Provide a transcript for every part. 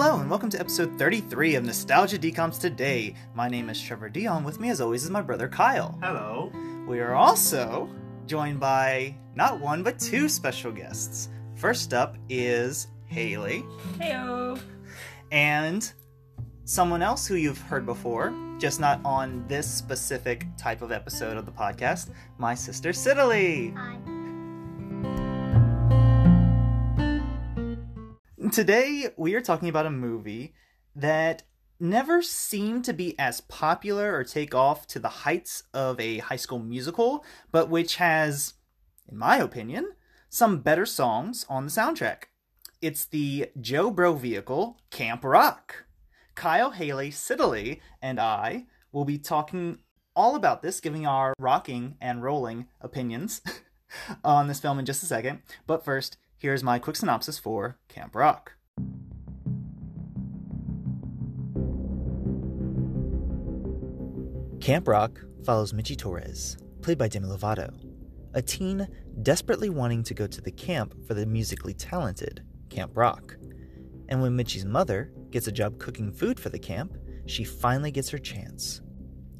Hello, and welcome to episode 33 of Nostalgia DCOMs Today. My name is Trevor Dion. With me, as always, is my brother Kyle. Hello. We are also joined by not one, but two special guests. First up is Haley, Heyo. and someone else who you've heard before, just not on this specific type of episode of the podcast, my sister Syddalee. Hi. Today, we are talking about a movie that never seemed to be as popular or take off to the heights of a high school musical, but which has, in my opinion, some better songs on the soundtrack. It's the Joe Bro vehicle, Camp Rock. Kyle Haley, Syddalee, and I will be talking all about this, giving our rocking and rolling opinions on this film in just a second. But first, here's my quick synopsis for Camp Rock. Camp Rock follows Mitchie Torres, played by Demi Lovato, a teen desperately wanting to go to the camp for the musically talented Camp Rock. And when Mitchie's mother gets a job cooking food for the camp, she finally gets her chance.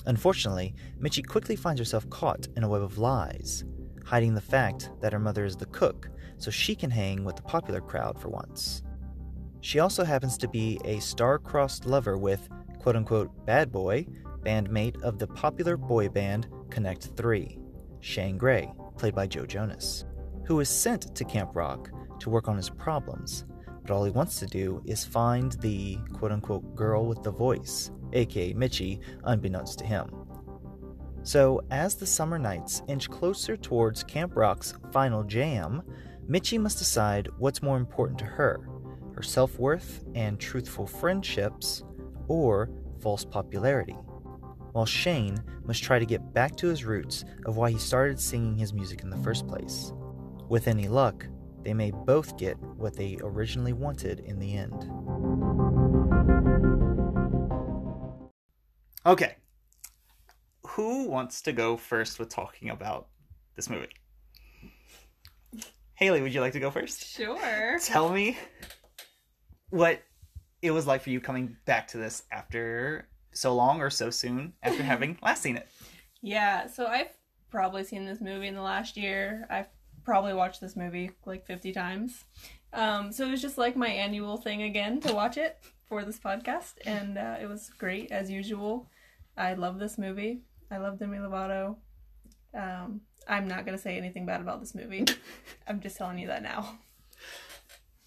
Unfortunately, Mitchie quickly finds herself caught in a web of lies, hiding the fact that her mother is the cook so she can hang with the popular crowd for once. She also happens to be a star-crossed lover with quote unquote bad boy, bandmate of the popular boy band Connect 3, Shane Gray, played by Joe Jonas, who is sent to Camp Rock to work on his problems, but all he wants to do is find the quote unquote girl with the voice, aka Mitchie, unbeknownst to him. So, as the summer nights inch closer towards Camp Rock's final jam, Mitchie must decide what's more important to her her self worth and truthful friendships, or false popularity. While Shane must try to get back to his roots of why he started singing his music in the first place. With any luck, they may both get what they originally wanted in the end. Okay. Who wants to go first with talking about this movie? Haley, would you like to go first? Sure. Tell me what it was like for you coming back to this after so long or so soon after having last seen it. Yeah, so I've probably seen this movie in the last year. I've probably watched this movie like 50 times. Um, so it was just like my annual thing again to watch it for this podcast, and uh, it was great as usual. I love this movie. I love Demi Lovato. Um, I'm not gonna say anything bad about this movie. I'm just telling you that now.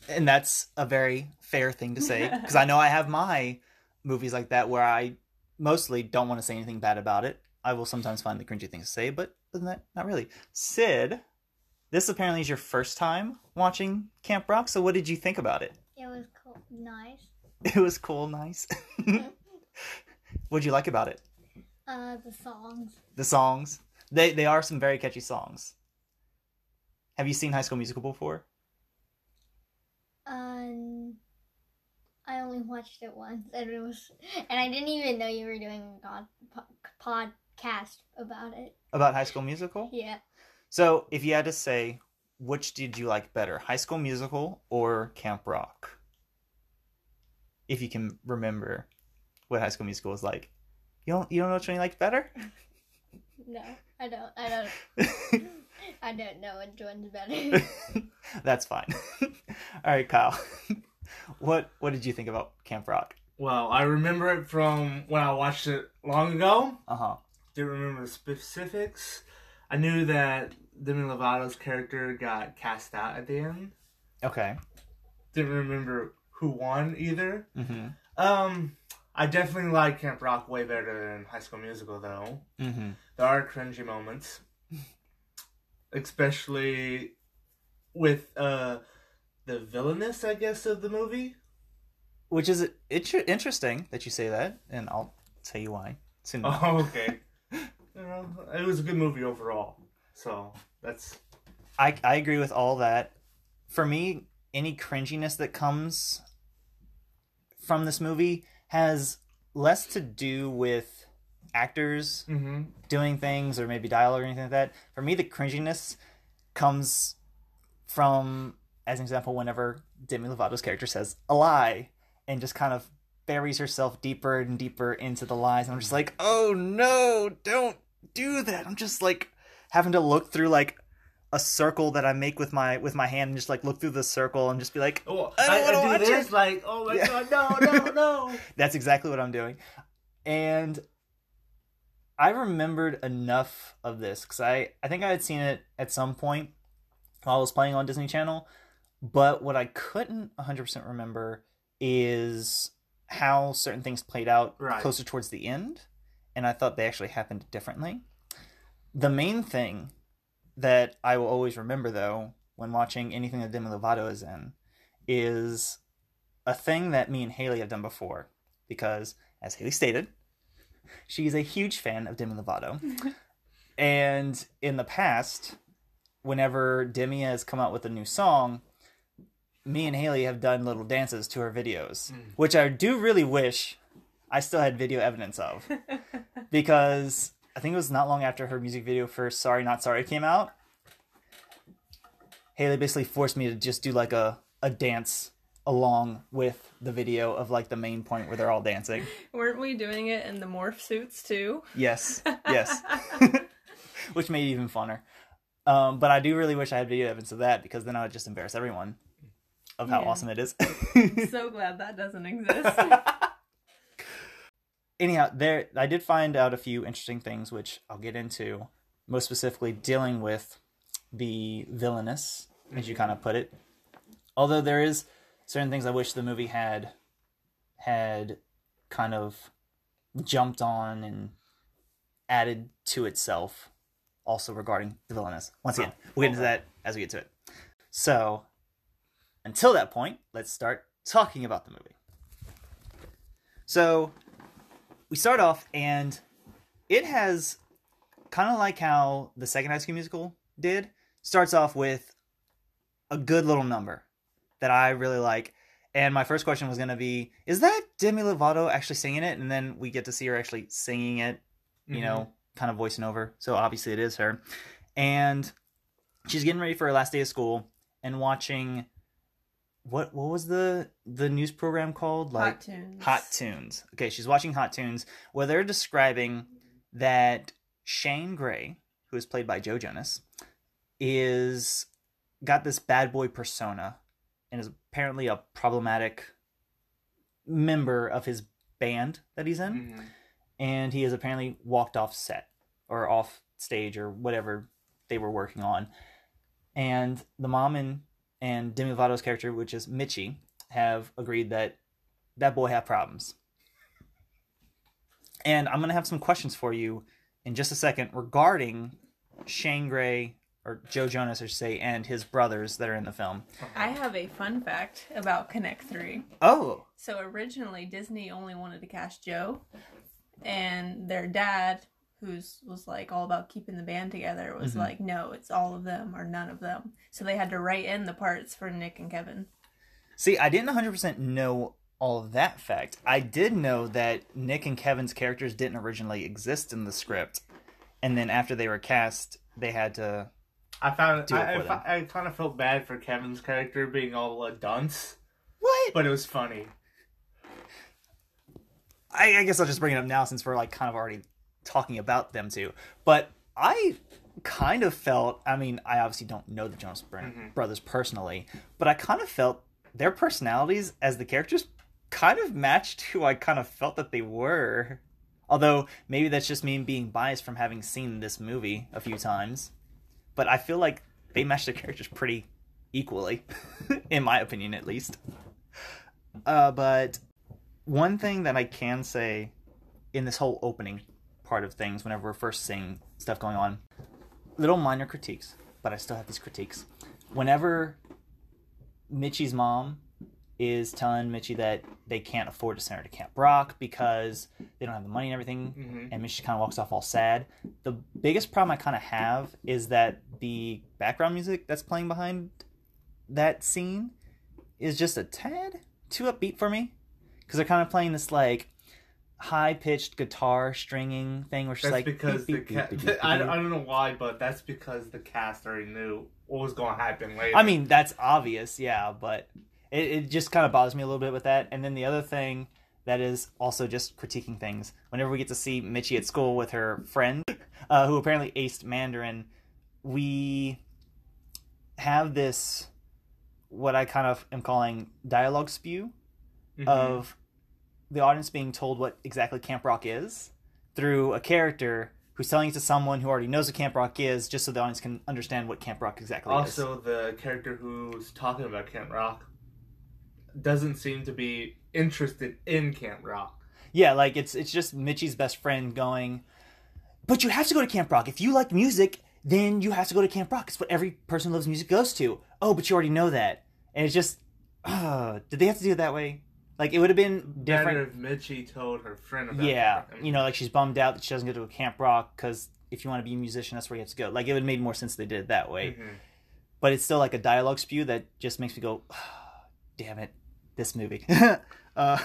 And that's a very fair thing to say because I know I have my movies like that where I mostly don't want to say anything bad about it. I will sometimes find the cringy things to say, but other than that, not really. Sid, this apparently is your first time watching Camp Rock, so what did you think about it? It was cool. nice. It was cool, nice. What'd you like about it? Uh, the songs. The songs. They they are some very catchy songs. Have you seen High School Musical before? Um, I only watched it once, and it was, and I didn't even know you were doing a god, po- podcast about it. About High School Musical? Yeah. So, if you had to say, which did you like better, High School Musical or Camp Rock? If you can remember what High School Musical was like, you don't you don't know which one you liked better? No, I don't. I don't. I don't know which one's better. That's fine. All right, Kyle. what what did you think about Camp Rock? Well, I remember it from when I watched it long ago. Uh huh. Didn't remember the specifics. I knew that Demi Lovato's character got cast out at the end. Okay. Didn't remember who won either. Mm-hmm. Um, I definitely like Camp Rock way better than High School Musical, though. Mm-hmm. There are cringy moments, especially with uh the villainess, I guess, of the movie. Which is it's interesting that you say that, and I'll tell you why soon. Oh, okay. you know, it was a good movie overall. So that's I I agree with all that. For me, any cringiness that comes from this movie has less to do with actors mm-hmm. doing things or maybe dialogue or anything like that. For me, the cringiness comes from, as an example, whenever Demi Lovato's character says a lie, and just kind of buries herself deeper and deeper into the lies. And I'm just like, oh no, don't do that. I'm just like having to look through like a circle that I make with my with my hand and just like look through the circle and just be like, Oh, I don't wanna do watch this it. like, oh my Yeah. god, no, no, no. That's exactly what I'm doing. And I remembered enough of this because I, I think I had seen it at some point while I was playing on Disney Channel. But what I couldn't 100% remember is how certain things played out Right. closer towards the end. And I thought they actually happened differently. The main thing that I will always remember, though, when watching anything that Demi Lovato is in, is a thing that me and Haley have done before. Because, as Haley stated, she's a huge fan of Demi Lovato. and in the past, whenever Demi has come out with a new song, me and Haley have done little dances to her videos, hmm. which I do really wish I still had video evidence of. because I think it was not long after her music video for Sorry Not Sorry came out. Haley basically forced me to just do like a, a dance along with the video of like the main point where they're all dancing. Weren't we doing it in the morph suits too? Yes, yes. Which made it even funner. Um, but I do really wish I had video evidence of that because then I would just embarrass everyone of how Yeah. awesome it is. so glad that doesn't exist. Anyhow, there I did find out a few interesting things which I'll get into, most specifically dealing with the villainous, as you mm-hmm. kind of put it. Although there is certain things I wish the movie had had kind of jumped on and added to itself also regarding the villainous. Once again, we'll get into that as we get to it. So, until that point, let's start talking about the movie. So, we start off and it has kind of like how the second High School Musical did. Starts off with a good little number that I really like. And my first question was going to be, is that Demi Lovato actually singing it? And then we get to see her actually singing it, you Mhm. know, kind of voicing over. So obviously it is her. And she's getting ready for her last day of school and watching what what was the the news program called? Like Hot tunes. Hot Tunes. Okay, she's watching Hot Tunes where they're describing that Shane Gray, who is played by Joe Jonas, is got this bad boy persona and is apparently a problematic member of his band that he's in Mhm. and he has apparently walked off set or off stage or whatever they were working on. And the mom and and Demi Lovato's character, which is Mitchie, have agreed that that boy have problems. And I'm gonna have some questions for you in just a second regarding Shane Gray or Joe Jonas, I should say, and his brothers that are in the film. I have a fun fact about Connect 3. Oh, So originally Disney only wanted to cast Joe and their dad who's was like all about keeping the band together was Mhm. like no it's all of them or none of them so they had to write in the parts for Nick and Kevin See, I didn't 100% know all of that fact. I did know that Nick and Kevin's characters didn't originally exist in the script. And then after they were cast, they had to. I found Do it I, for them. I, I kind of felt bad for Kevin's character being all a dunce, What? but it was funny. I, I guess I'll just bring it up now since we're like kind of already talking about them two. But I kind of felt, I mean, I obviously don't know the Jonas Mhm. brothers personally, but I kind of felt their personalities as the characters kind of matched who I kind of felt that they were. Although maybe that's just me being biased from having seen this movie a few times. But I feel like they match their characters pretty equally, in my opinion at least. Uh, but one thing that I can say in this whole opening part of things, whenever we're first seeing stuff going on, little minor critiques, but I still have these critiques. Whenever Mitchie's mom is telling Mitchie that they can't afford to send her to Camp Rock because they don't have the money and everything, Mhm. and Mitchie kind of walks off all sad. The biggest problem I kind of have is that the background music that's playing behind that scene is just a tad too upbeat for me because they're kind of playing this like high pitched guitar stringing thing, where she's like, because beep, the beep, ca- beep, I. I don't know why, but that's because the cast already knew what was going to happen later. I mean, that's obvious, yeah, but it, it just kind of bothers me a little bit with that. And then the other thing that is also just critiquing things. Whenever we get to see Mitchie at school with her friend, uh, who apparently aced Mandarin, we have this what I kind of am calling dialogue spew Mhm. of the audience being told what exactly Camp Rock is through a character who's telling it to someone who already knows what Camp Rock is, just so the audience can understand what Camp Rock exactly is. also the character who's talking about Camp Rock doesn't seem to be interested in Camp Rock. Yeah, like it's it's just Mitchie's best friend going, but you have to go to Camp Rock. If you like music, then you have to go to Camp Rock. It's what every person who loves music goes to. Oh, but you already know that. And it's just, uh, did they have to do it that way? Like it would have been Better different. if Mitchie told her friend about Yeah, you know, like she's bummed out that she doesn't go to a Camp Rock because if you want to be a musician, that's where you have to go. Like it would have made more sense if they did it that way. Mhm. But it's still like a dialogue spew that just makes me go, damn it, this movie. uh,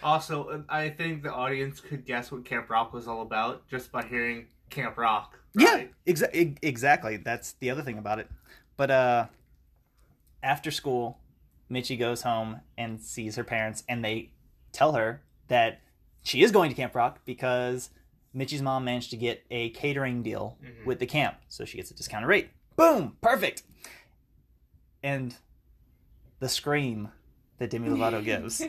Also, I think the audience could guess what Camp Rock was all about just by hearing Camp Rock. Yeah, right? exa- exactly. That's the other thing about it. But uh, after school, Mitchie goes home and sees her parents, and they tell her that she is going to Camp Rock because Mitchie's mom managed to get a catering deal Mhm. with the camp, so she gets a discounted rate. Boom, perfect. And the scream that Demi Lovato gives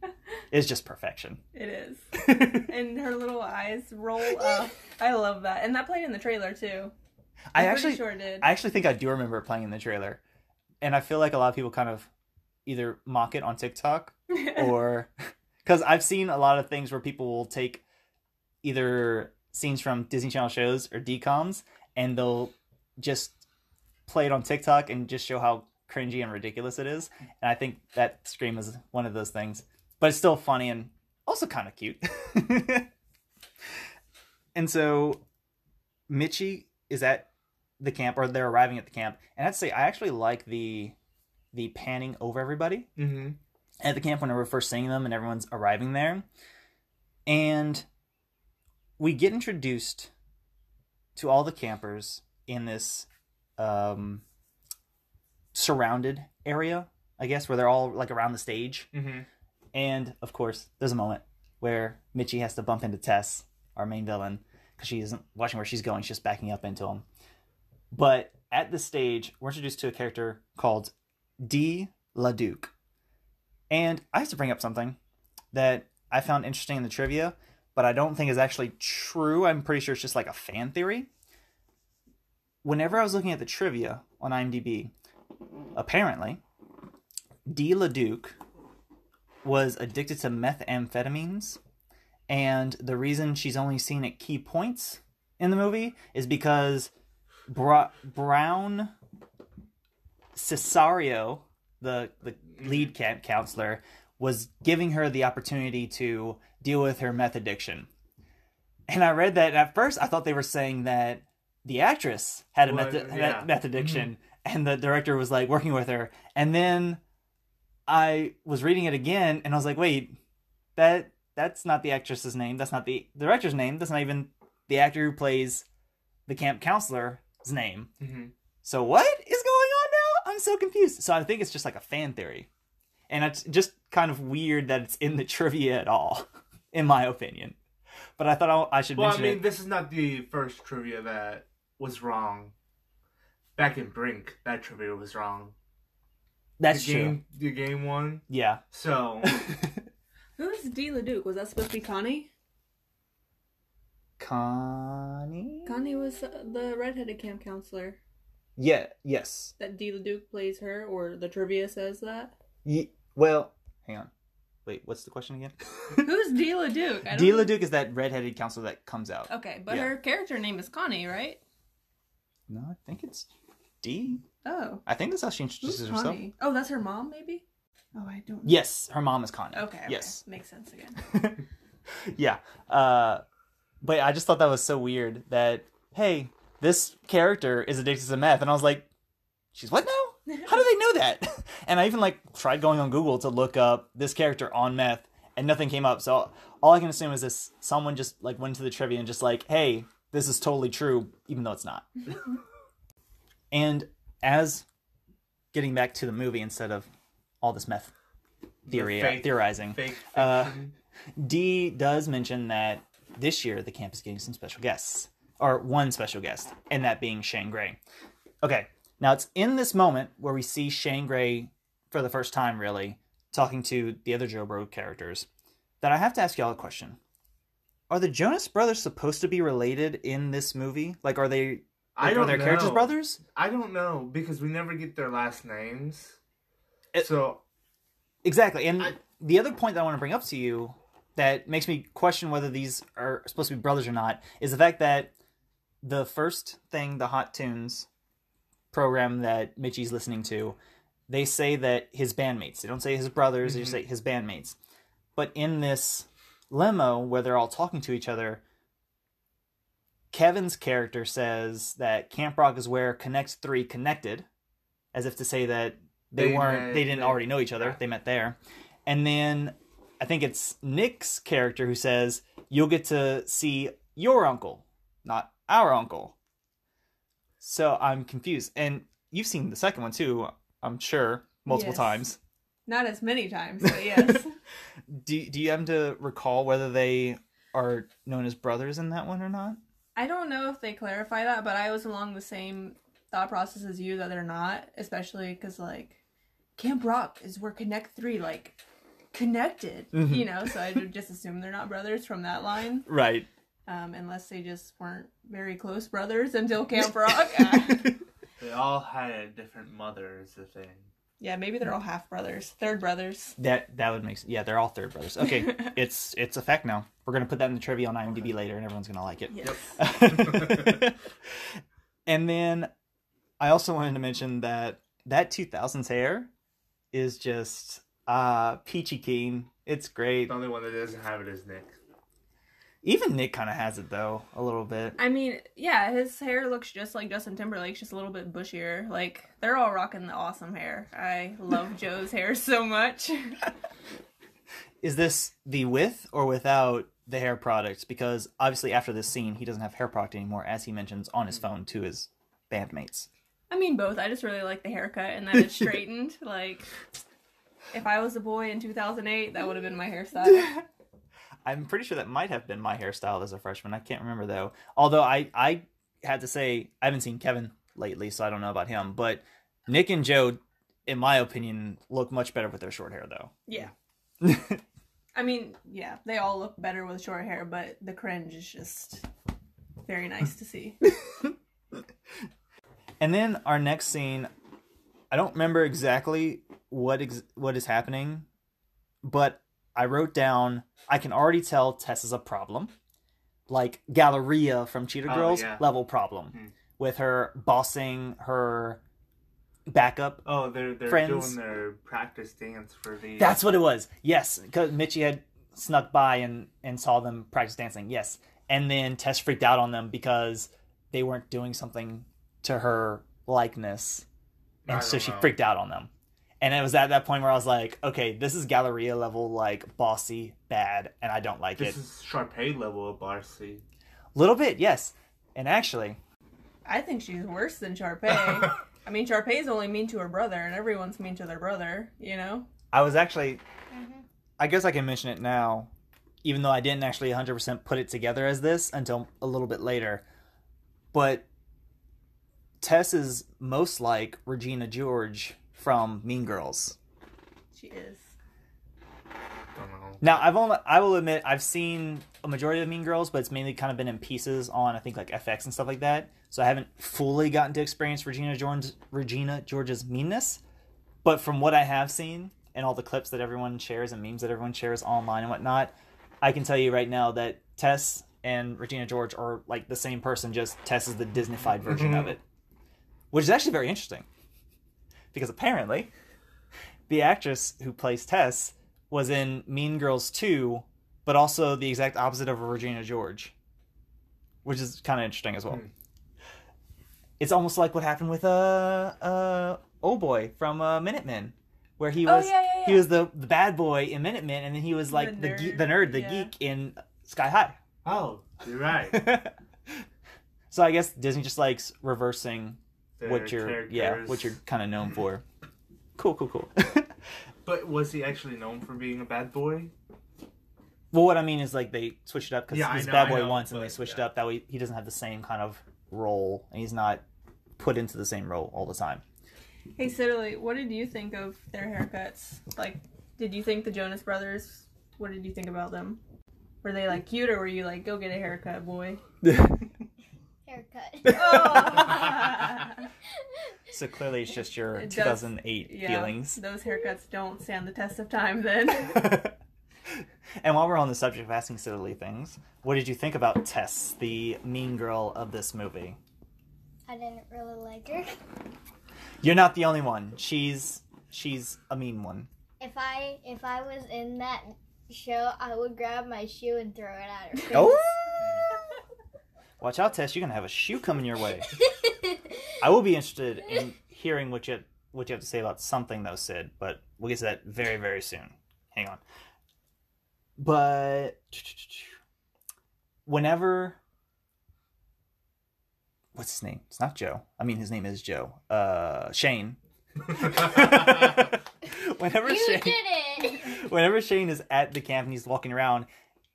is just perfection. It is. And her little eyes roll up. I love that. And that played in the trailer too. I I'm actually, sure did. I actually think I do remember it playing in the trailer, and I feel like a lot of people kind of either mock it on TikTok or because I've seen a lot of things where people will take either scenes from Disney Channel shows or DComs and they'll just play it on TikTok and just show how cringy and ridiculous it is. And I think that scream is one of those things, but it's still funny and also kind of cute. and so Mitchie is at the camp or they're arriving at the camp and i'd say i actually like the the panning over everybody hmm at the camp when we're first seeing them and everyone's arriving there. And we get introduced to all the campers in this um surrounded area i guess where they're all like around the stage. Hmm and of course, there's a moment where Mitchie has to bump into Tess, our main villain, because she isn't watching where she's going; she's just backing up into him. But at this stage, we're introduced to a character called D. LaDuke, and I have to bring up something that I found interesting in the trivia, but I don't think is actually true. I'm pretty sure it's just like a fan theory. Whenever I was looking at the trivia on IMDb, apparently, D. LaDuke was addicted to methamphetamines, and the reason she's only seen at key points in the movie is because Bra- Brown Cesario, the the lead camp counselor, was giving her the opportunity to deal with her meth addiction. And I read that and at first I thought they were saying that the actress had a meth, Well, meth- yeah. meth addiction, and the director was like working with her. And then I was reading it again, and I was like, wait, that that's not the actress's name. That's not the director's name. That's not even the actor who plays the camp counselor's name. hmm So what is going on now? I'm so confused. So I think it's just like a fan theory, and it's just kind of weird that it's in the trivia at all, in my opinion. But I thought I, I should Well, I mean, it. this is not the first trivia that was wrong. Back in Brink, that trivia was wrong. That's the true. game, The game one. Yeah. So, Who's D. LaDuke? Was that supposed to be Connie? Connie. Connie was uh, the redheaded camp counselor. Yeah. Yes. That D. LaDuke plays her, or the trivia says that. Ye- well, hang on. Wait, what's the question again? Who's D. LaDuke? I don't D. know. LaDuke is that redheaded counselor that comes out. Okay, but Yeah. her character name is Connie, right? No, I think it's D. Oh. I think that's how she Who's introduces herself. Connie? Oh, that's her mom, maybe? Oh, I don't know. Yes, her mom is Connie. Okay, okay. Yes. Makes sense again. yeah. Uh, but I just thought that was so weird that hey, this character is addicted to meth, and I was like, she's what now? How do they know that? And I even like tried going on Google to look up this character on meth, and nothing came up. So all I can assume is this: someone just like went to the trivia and just like, hey, this is totally true, even though it's not. and as getting back to the movie instead of all this meth theory fake- theorizing. Fake Uh. D does mention that this year the camp is getting some special guests, or one special guest, and that being Shane Gray. Okay, now it's in this moment where we see Shane Gray for the first time, really, talking to the other Joe Bro characters, that I have to ask y'all a question. Are the Jonas brothers supposed to be related in this movie? Like, are they? I Like, don't are their know. characters brothers? I don't know because we never get their last names. It- so Exactly. And I- the other point that I want to bring up to you that makes me question whether these are supposed to be brothers or not is the fact that the first thing, the Hot Tunes program that Mitchie's listening to, they say that his bandmates. They don't say his brothers, they just mm-hmm. say his bandmates. But in this limo where they're all talking to each other, Kevin's character says that Camp Rock is where Connect 3 connected, as if to say that they, They weren't met- they didn't they- already know each other. yeah. They met there. And then I think it's Nick's character who says, You'll get to see your uncle, not our uncle. So I'm confused. And you've seen the second one too, I'm sure, multiple Yes. times. Not as many times, but yes. Do, do you happen to recall whether they are known as brothers in that one or not? I don't know if they clarify that, but I was along the same thought process as you that they're not, especially because like Camp Rock is where Connect Three like connected, Mhm. you know. So I would just assume they're not brothers from that line, Right. Um, unless they just weren't very close brothers until Camp Rock. they all had a different mother is the thing. yeah, maybe they're all half brothers, third brothers. That that would make sense. yeah, they're all third brothers. Okay, it's it's a fact now. We're gonna put that in the trivia on IMDb later, and everyone's gonna like it. Yes. and then I also wanted to mention that that 2000s hair is just uh peachy keen. It's great. The only one that doesn't have it is Nick. Even Nick kind of has it though, a little bit. I mean, yeah, his hair looks just like Justin Timberlake's, just a little bit bushier. Like they're all rocking the awesome hair. I love Joe's hair so much. Is this the with or without the hair products? Because obviously after this scene, he doesn't have hair product anymore, as he mentions on his mm. phone to his bandmates. I mean, both. I just really like the haircut and that it's straightened. like, if I was a boy in 2008, that would have been my hairstyle. I'm pretty sure that might have been my hairstyle as a freshman. I can't remember though. Although I I had to say I haven't seen Kevin lately, so I don't know about him. But Nick and Joe, in my opinion, look much better with their short hair though. Yeah. I mean, yeah, they all look better with short hair, but the cringe is just very nice to see. And then our next scene, I don't remember exactly what ex- what is happening, but I wrote down I can already tell Tess is a problem, like Galleria from Cheetah Oh, Girls yeah. level problem, Hmm. with her bossing her backup. Oh, they're they're Friends. doing their practice dance for the. That's what it was. Yes, because Mitchie had snuck by and and saw them practice dancing. Yes, and then Tess freaked out on them because they weren't doing something to her likeness, and so don't she know. freaked out on them. And it was at that point where I was like, okay, this is Galleria level, like bossy, bad, and I don't like it. This is Sharpay level of Barcy. Little bit, yes. And actually, I think she's worse than Sharpay. I mean, Sharpay's only mean to her brother, and everyone's mean to their brother, you know? I was actually, Mhm. I guess I can mention it now, even though I didn't actually 100% put it together as this until a little bit later. But Tess is most like Regina George from Mean Girls. She is. Don't know. Now, I've only, I will admit, I've seen a majority of Mean Girls, but it's mainly kind of been in pieces on, I think, like FX and stuff like that. So I haven't fully gotten to experience Regina George, Regina George's meanness. But from what I have seen and all the clips that everyone shares and memes that everyone shares online and whatnot, I can tell you right now that Tess and Regina George are like the same person, just Tess is the Disneyfied version of mm-hmm. it. Which is actually very interesting. Because apparently, the actress who plays Tess was in Mean Girls 2, but also the exact opposite of Regina George. Which is kind of interesting as well. Hmm. It's almost like what happened with uh uh oh boy from uh Minutemen, where he Oh, was yeah, yeah, he was the the bad boy in Minutemen, and then he was like the The ge- nerd, the nerd, the yeah. geek in Sky High. Oh, you're right. so I guess Disney just likes reversing Their what you're yeah what you're kind of known for. Cool, cool, cool. But was he actually known for being a bad boy? Well, what I mean is like they switched it up because Yeah, he's know, bad boy know, once, and they switched yeah. it up that way he doesn't have the same kind of role, and he's not put into the same role all the time. Hey, Syddalee, what did you think of their haircuts? Like, did you think the Jonas Brothers? What did you think about them? Were they like cute, or were you like, go get a haircut, boy? Haircut. Oh. So clearly, it's just your It does- 2008 yeah, feelings. those haircuts don't stand the test of time. Then and while we're on the subject of asking silly things, what did you think about Tess, the mean girl of this movie? I didn't really like her. You're not the only one. She's she's a mean one. If I if I was in that show, I would grab my shoe and throw it at her face. Oh! Watch out, Tess. You're gonna have a shoe coming your way. I will be interested in hearing what you what you have to say about something though, Sid. But we'll get to that very very soon. Hang on. But whenever what's his name? It's not Joe. I mean, his name is Joe. Uh, Shane. whenever you Shane, did it. whenever Shane is at the camp and he's walking around,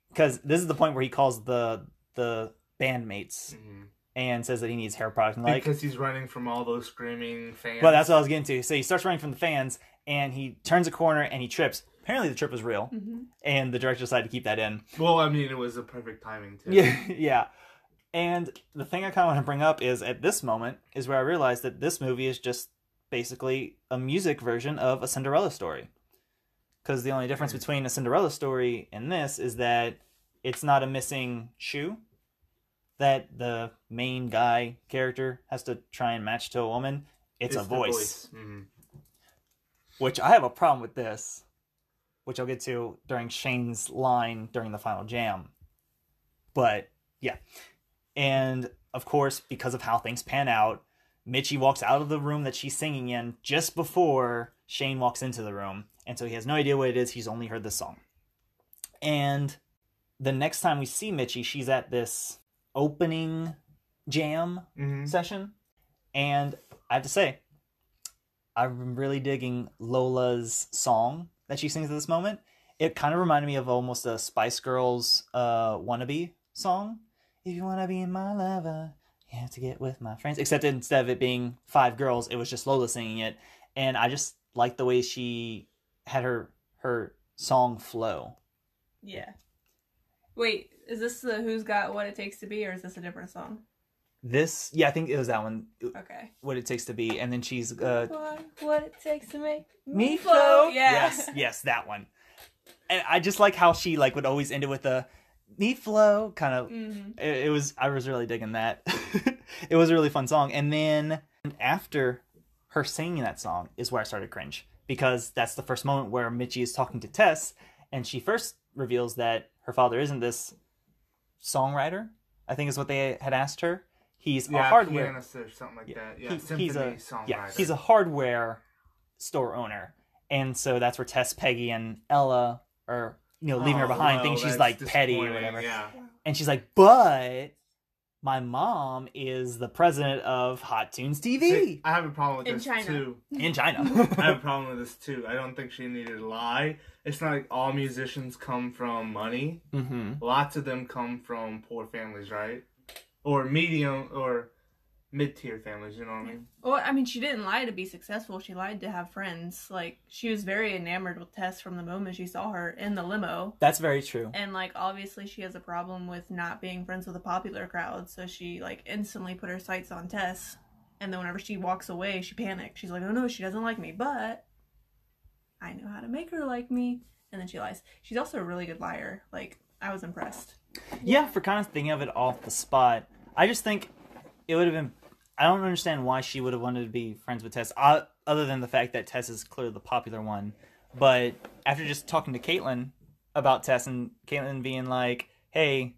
because this is the point where he calls the the bandmates Mhm. and says that he needs hair product. And like, because he's running from all those screaming fans. well, that's what I was getting to. So he starts running from the fans, and he turns a corner and he trips. Apparently, the trip was real, Mhm. and the director decided to keep that in. Well, I mean, it was a perfect timing too. Yeah, yeah. And the thing I kind of want to bring up is at this moment is where I realized that this movie is just basically a music version of a Cinderella story. Because the only difference between a Cinderella story and this is that it's not a missing shoe that the main guy character has to try and match to a woman. It's, a the voice, Mhm. which I have a problem with this, which I'll get to during Shane's line during the final jam. But yeah. And of course, because of how things pan out, Mitchie walks out of the room that she's singing in just before Shane walks into the room. And so he has no idea what it is. He's only heard the song. And the next time we see Mitchie, she's at this opening jam Mhm. session. And I have to say, I'm really digging Lola's song that she sings at this moment. It kind of reminded me of almost a Spice Girls uh, wannabe song. If you want to be in my lover, you have to get with my friends. Except instead of it being five girls, it was just Lola singing it. And I just liked the way she had her her song flow. Yeah. Wait, is this the Who's Got What It Takes to Be, or is this a different song? This, yeah, I think it was that one. Okay. What it takes to be, and then she's uh, What, what it takes to make me flow. Yeah. Yes, yes, that one. And I just like how she like would always end it with a me flow kind of. hmm It, it was I was really digging that. it was a really fun song, and then after her singing that song is where I started cringe because that's the first moment where Mitchie is talking to Tess, and she first reveals that her father isn't this songwriter. I think is what they had asked her. He's Yeah, a hardware. pianist or something like Yeah. that. Yeah, He- symphony he's a songwriter. yeah, he's a hardware store owner, and so that's where Tess, Peggy, and Ella are you know leaving her Oh, behind, well, thinking she's like petty or whatever. Yeah. And she's like, but my mom is the president of Hot Tunes TV See, I have a problem with In this China. too. in China. I have a problem with this too. I don't think she needed to lie. It's not like all musicians come from money. hmm Lots of them come from poor families, right? Or medium or mid tier families. You know what I mean? Well, I mean, she didn't lie to be successful. She lied to have friends. Like, she was very enamored with Tess from the moment she saw her in the limo. That's very true. And, like, obviously, she has a problem with not being friends with a popular crowd. So she, like, instantly put her sights on Tess. And then whenever she walks away, she panics. She's like, oh no, she doesn't like me. But I know how to make her like me. And then she lies. She's also a really good liar. Like, I was impressed. Yeah, for kind of thinking of it off the spot, I just think it would have been. I don't understand why she would have wanted to be friends with Tess, uh, other than the fact that Tess is clearly the popular one. But after just talking to Caitlyn about Tess and Caitlyn being like, "Hey,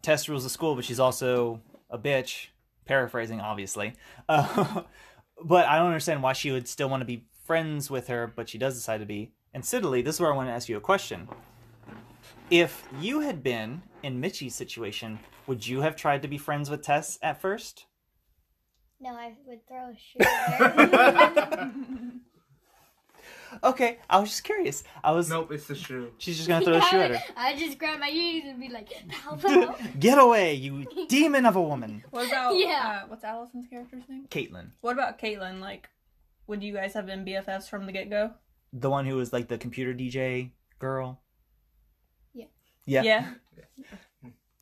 Tess rules the school, but she's also a bitch," paraphrasing obviously. Uh, but I don't understand why she would still want to be friends with her, but she does decide to be. And Syddalee, this is where I want to ask you a question. If you had been in Mitchie's situation, would you have tried to be friends with Tess at first? No, I would throw a shoe at her. Okay, I was just curious. I was. Nope, it's the shoe. She's just gonna throw a shoe at her. I just grab my knees and be like, pow, pow. Get away, you demon of a woman, What about Yeah. uh, what's Alyson's character's name? Caitlyn, What about Caitlyn? Like, would you guys have been BFFs from the get go? the one who was like the computer DJ girl. Yeah. Yeah. Yeah.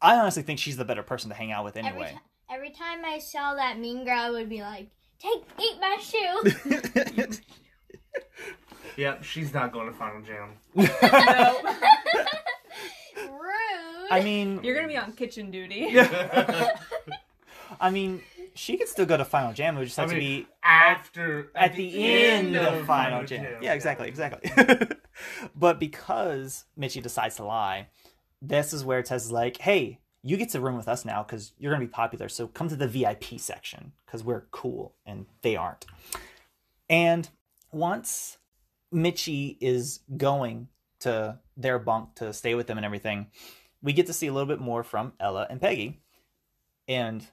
I honestly think she's the better person to hang out with Every, anyway. every time I saw that mean girl, I would be like, take, eat my shoe. Yep, she's not going to Final Jam. Rude. I mean, You're gonna be on kitchen duty. I mean, she could still go to Final Jam. It would just I have to mean, be After at the end of Final Jam. Yeah, exactly, exactly. but because Mitchie decides to lie, this is where Tess is like, "Hey, you get to room with us now because you're gonna be popular. So come to the VIP section because we're cool and they aren't." And once Mitchie is going to their bunk to stay with them and everything, we get to see a little bit more from Ella and Peggy. And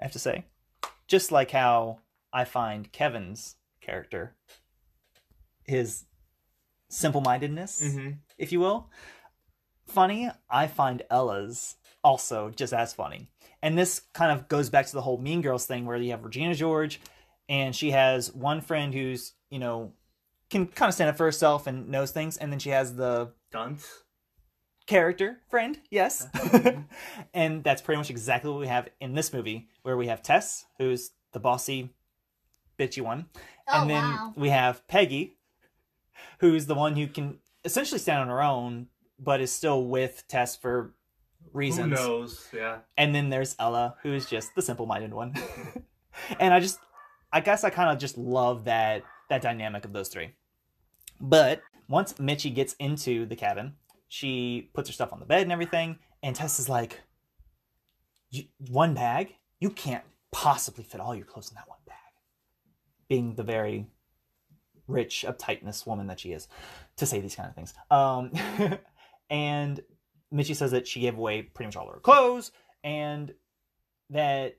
I have to say, just like how I find Kevin's character, his simple mindedness, hmm if you will, funny, I find Ella's also just as funny. And this kind of goes back to the whole Mean Girls thing where you have Regina George and she has one friend who's, you know, can kind of stand up for herself and knows things. And then she has the Dunce. Character friend, yes. Uh-huh. and that's pretty much exactly what we have in this movie, where we have Tess, who's the bossy, bitchy one, Oh, and then wow. we have Peggy, who's the one who can essentially stand on her own, but is still with Tess for reasons. Who knows? Yeah. And then there's Ella, who's just the simple-minded one. and I just, I guess I kind of just love that that dynamic of those three. But once Mitchie gets into the cabin, she puts her stuff on the bed and everything, and Tess is like, "One bag? You can't possibly fit all your clothes in that one bag." Being the very rich, uptightness woman that she is, to say these kind of things. Um, and Mitchie says that she gave away pretty much all her clothes, and that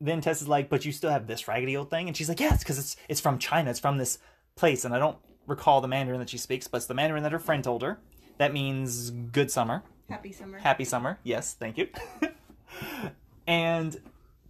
then Tess is like, "But you still have this raggedy old thing," and she's like, "Yes, because it's it's from China. It's from this place." And I don't recall the Mandarin that she speaks, but it's the Mandarin that her friend told her. That means good summer, Happy summer. happy summer. Yes, thank you. and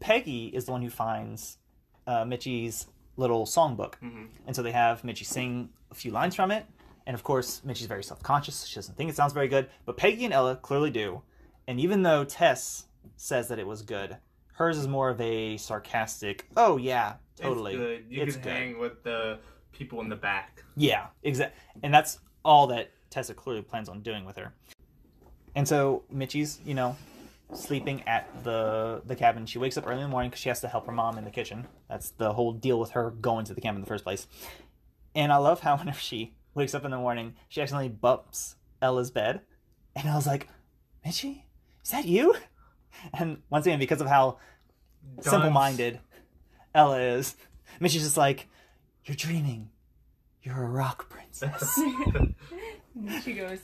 Peggy is the one who finds uh, Mitchie's little songbook, Mhm. and so they have Mitchie sing a few lines from it. And of course, Mitchie's very self conscious. She doesn't think it sounds very good, but Peggy and Ella clearly do. And even though Tess says that it was good, hers is more of a sarcastic, "Oh yeah, totally, It's good. You It's can good. hang with the people in the back. yeah, exactly." And that's all that Tessa clearly plans on doing with her. And so Mitchie's, you know, sleeping at the the cabin. She wakes up early in the morning because she has to help her mom in the kitchen. That's the whole deal with her going to the cabin in the first place. And I love how whenever she wakes up in the morning, she accidentally bumps Ella's bed, and I was like, "Mitchie, is that you?" And once again, because of how Dunce. simple-minded Ella is, Mitchie's just like, "You're dreaming. You're a rock princess." And she goes,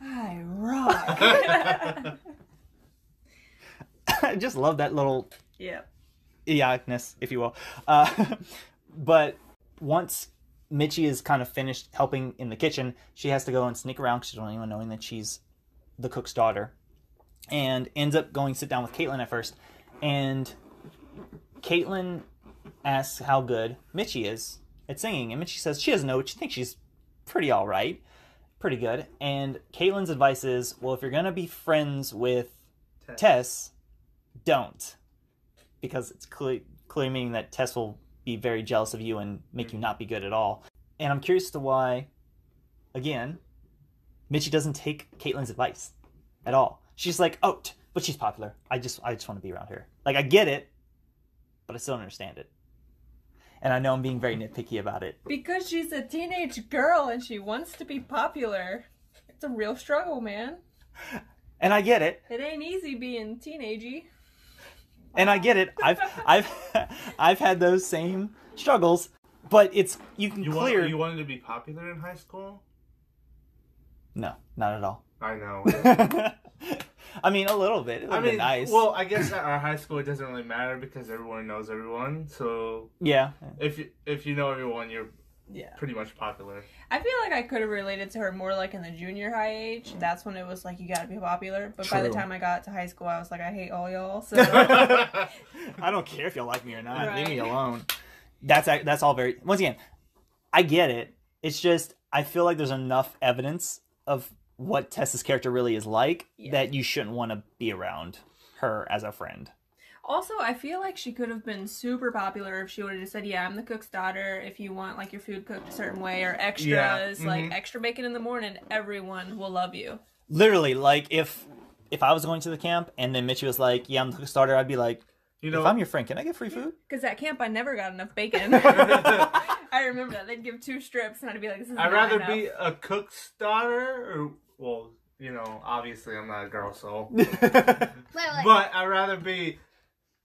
I rock. I just love that little yeah. idioticness, if you will. Uh, but once Mitchie is kind of finished helping in the kitchen, she has to go and sneak around because she doesn't even knowing that she's the cook's daughter, and ends up going sit down with Caitlyn at first, and Caitlyn asks how good Mitchie is at singing, and Mitchie says she doesn't know, but she thinks she's pretty all right, pretty good. And Caitlyn's advice is, well, if you're gonna be friends with Tess, don't. Because it's clearly, clearly meaning that Tess will be very jealous of you and make you mm-hmm. not be good at all. And I'm curious to why, again, Mitchie doesn't take Caitlyn's advice at all. She's like, oh, t- but she's popular. I just, I just want to be around her. Like, I get it, but I still don't understand it. And I know I'm being very nitpicky about it. Because she's a teenage girl and she wants to be popular. It's a real struggle, man. And I get it. It ain't easy being teenagey. and I get it. I've I've I've had those same struggles, but it's you can You clear. want, you wanted to be popular in high school? No, not at all. I know. I mean, a little bit. It would I mean, nice. well, I guess at our high school it doesn't really matter because everyone knows everyone. So yeah, if you, if you know everyone, you're Yeah. pretty much popular. I feel like I could have related to her more like in the junior high age. That's when it was like you gotta be popular. But by the time I got to high school, I was like, I hate all y'all. So I don't care if y'all like me or not. Leave me alone. That's that's all very. Once again, I get it. It's just I feel like there's enough evidence of what Tessa's character really is like Yeah. that you shouldn't want to be around her as a friend. also, I feel like she could have been super popular if she would have just said, "Yeah, I'm the cook's daughter. If you want like your food cooked a certain way or extras, Yeah, like mhm. extra bacon in the morning, everyone will love you." Literally, like if if I was going to the camp and then Mitchie was like, "Yeah, I'm the starter," I'd be like, You know, "If I'm your friend, can I get free food?" Because at camp, I never got enough bacon. I remember that they'd give two strips, and I'd be like, "This is I'd not rather enough. be a cook's daughter, or well, you know, obviously I'm not a girl, so. Wait, wait. But I'd rather be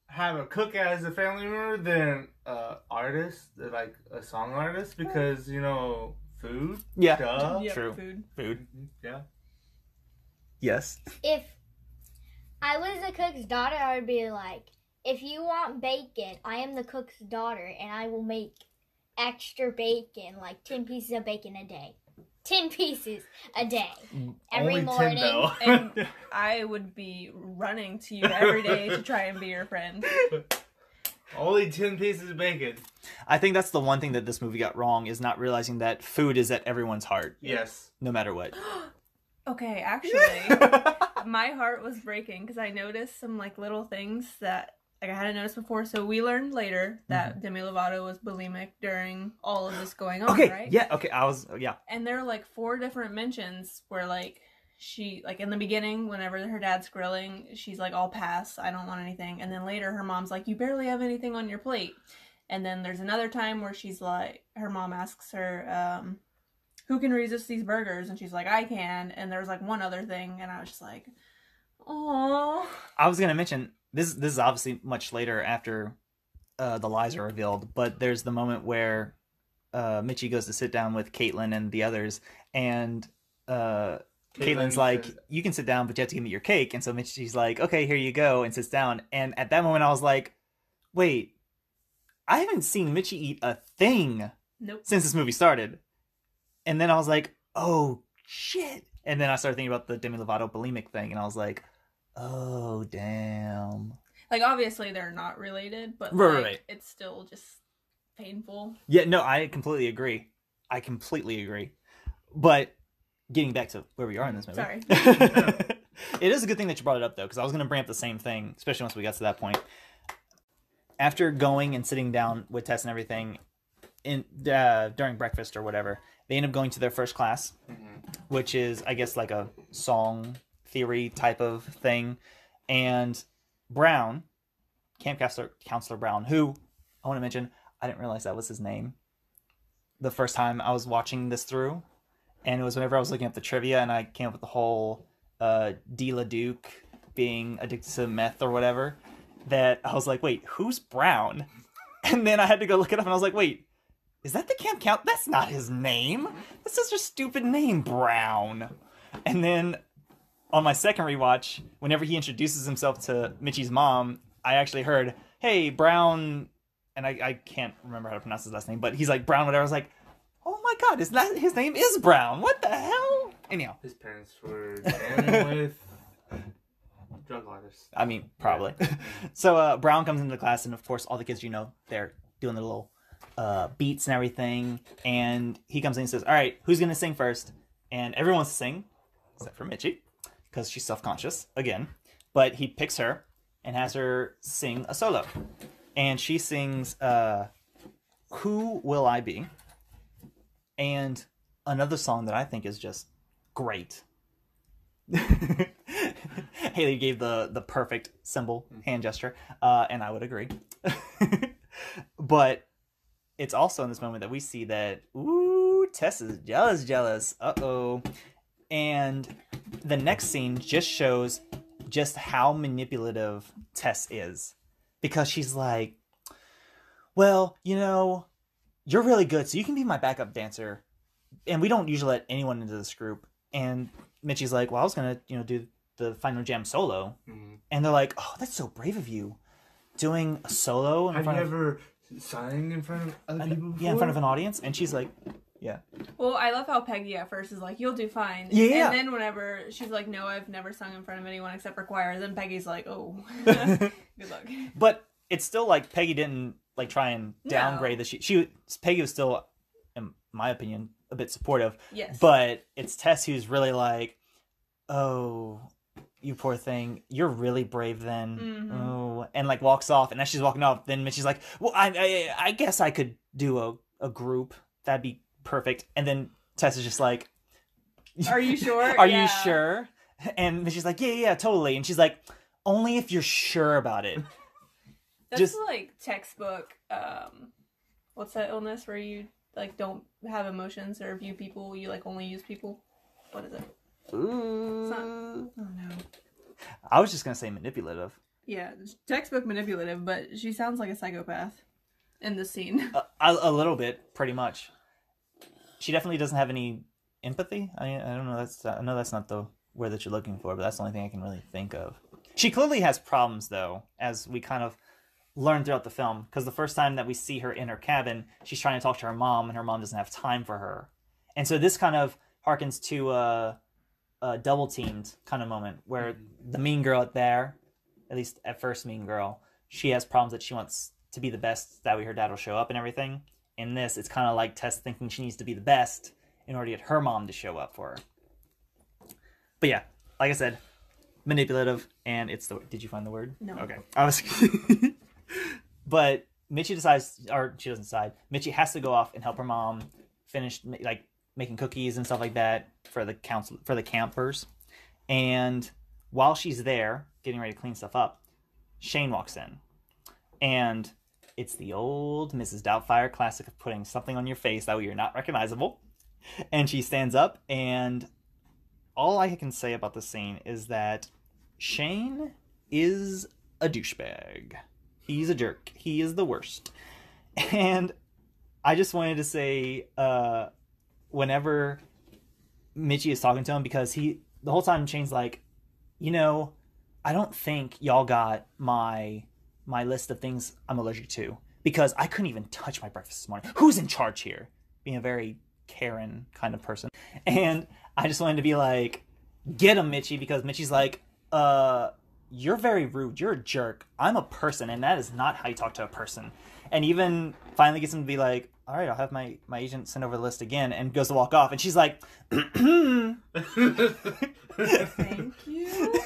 have a cook as a family member than a artist, like a song artist, because you know, food. yeah, Duh. Yep, True. food. food. Mm-hmm. Yeah. Yes. if I was the cook's daughter, I would be like, if you want bacon, I am the cook's daughter, and I will make extra bacon, like 10 pieces of bacon a day. 10 pieces a day. Every Only morning. 10 though. And I would be running to you every day to try and be your friend. Only 10 pieces of bacon. I think that's the one thing that this movie got wrong is not realizing that food is at everyone's heart, Yes. no matter what. Okay, actually, my heart was breaking because I noticed some like little things that like I hadn't noticed before. So we learned later that Demi Lovato was bulimic during all of this going on, okay, right? yeah, okay, I was, yeah. And there are like four different mentions where like she like in the beginning whenever her dad's grilling she's like i'll pass i don't want anything and then later her mom's like you barely have anything on your plate and then there's another time where she's like her mom asks her um who can resist these burgers and she's like i can and there's like one other thing and i was just like oh I was gonna mention this. This is obviously much later after uh, the lies are revealed, but there's the moment where uh, Mitchie goes to sit down with Caitlyn and the others, and uh, Caitlyn's Caitlyn like, said- "You can sit down, but you have to give me your cake." And so Mitchie's like, "Okay, here you go," and sits down. And at that moment, I was like, "Wait, I haven't seen Mitchie eat a thing nope since this movie started." And then I was like, "Oh shit!" And then I started thinking about the Demi Lovato bulimic thing, and I was like, "Oh damn." like obviously they're not related but Right, like, right. it's still just painful Yeah, no, I completely agree. I completely agree. But getting back to where we are in this movie. Sorry. it is a good thing that you brought it up though, because I was going to bring up the same thing, especially once we got to that point. After going and sitting down with Tess and everything, in uh, during breakfast or whatever, they end up going to their first class, which is I guess like a song theory type of thing, and Brown, camp counselor counselor Brown, who I want to mention, I didn't realize that was his name. The first time I was watching this through, and it was whenever I was looking up the trivia, and I came up with the whole uh, Dela Duke being addicted to meth or whatever. That I was like, wait, who's Brown? And then I had to go look it up, and I was like, wait, is that the camp count? That's not his name. That's such a stupid name, Brown. And then on my second rewatch, whenever he introduces himself to Mitchie's mom, I actually heard, "Hey, Brown," and I, I can't remember how to pronounce his last name, but he's like Brown, whatever. I was like, "Oh my god, is that his name is Brown? What the hell?" Anyhow, His parents were with drug artists. I mean, probably. so uh, Brown comes into the class, and of course, all the kids, you know, they're doing their little uh, beats and everything. And he comes in and says, "All right, who's gonna sing first? And everyone wants to sing, except for Mitchie, because she's self-conscious again. But he picks her and has her sing a solo, and she sings uh, "Who Will I Be?" and another song that I think is just great. Haley gave the the perfect symbol hand gesture, uh, and I would agree. but it's also in this moment that we see that ooh, Tess is jealous, jealous. Uh oh. And the next scene just shows just how manipulative Tess is, because she's like, "Well, you know, you're really good, so you can be my backup dancer." And we don't usually let anyone into this group. And Mitchie's like, "Well, I was gonna, you know, do the final jam solo," Mhm. and they're like, "Oh, that's so brave of you, doing a solo in Have you front of." ever Signing in front of other people. yeah, in front of an audience, and she's like, Well, I love how Peggy at first is like, "You'll do fine." Yeah. And then whenever she's like, "No, I've never sung in front of anyone except for choir," then Peggy's like, "Oh, good luck." but it's still like Peggy didn't like try and No. downgrade the she she Peggy was still, in my opinion, a bit supportive. Yes. But it's Tess who's really like, oh, you poor thing, you're really brave then. Mhm. Oh, and like walks off, and as she's walking off, then she's like, well, I I, I guess I could do a, a group. That'd be perfect. And then Tess is just like, Are you sure? Are Yeah. you sure? And she's like, yeah, yeah, totally. And she's like, only if you're sure about it. That's Just- like textbook. Um, what's that illness where you like don't have emotions or view people? You like only use people. What is it? Ooh. Oh no. I was just gonna say manipulative. Yeah, textbook manipulative, but she sounds like a psychopath in this scene. A, a, a little bit, pretty much. She definitely doesn't have any empathy. I I don't know. That's I know that's not the word that you're looking for, but that's the only thing I can really think of. She clearly has problems, though, as we kind of learn throughout the film. Because the first time that we see her in her cabin, she's trying to talk to her mom, and her mom doesn't have time for her. And so this kind of harkens to a, a double teamed kind of moment where mm-hmm. the mean girl at there, at least at first mean girl, she has problems that she wants to be the best. That way her dad will show up and everything. In this, it's kind of like Tess thinking she needs to be the best in order to get her mom to show up for her. But yeah, like I said, manipulative, and it's the. Did you find the word? No. Okay. I was. but Mitchie decides, or she doesn't decide. Mitchie has to go off and help her mom finish like making cookies and stuff like that for the council for the campers. And while she's there getting ready to clean stuff up, Shane walks in, and it's the old Mrs. Doubtfire classic of putting something on your face that way you're not recognizable. And she stands up, and all I can say about the scene is that Shane is a douchebag. He's a jerk. He is the worst. And I just wanted to say, uh, whenever Mitchie is talking to him, because he the whole time Shane's like, you know, I don't think y'all got my my list of things I'm allergic to because I couldn't even touch my breakfast this morning. Who's in charge here? Being a very Karen kind of person, and I just wanted to be like, get him, Mitchie, because Mitchie's like, uh, you're very rude. You're a jerk. I'm a person, and that is not how you talk to a person. And even finally gets him to be like, all right, I'll have my, my agent send over the list again, and goes to walk off. And she's like, Thank you.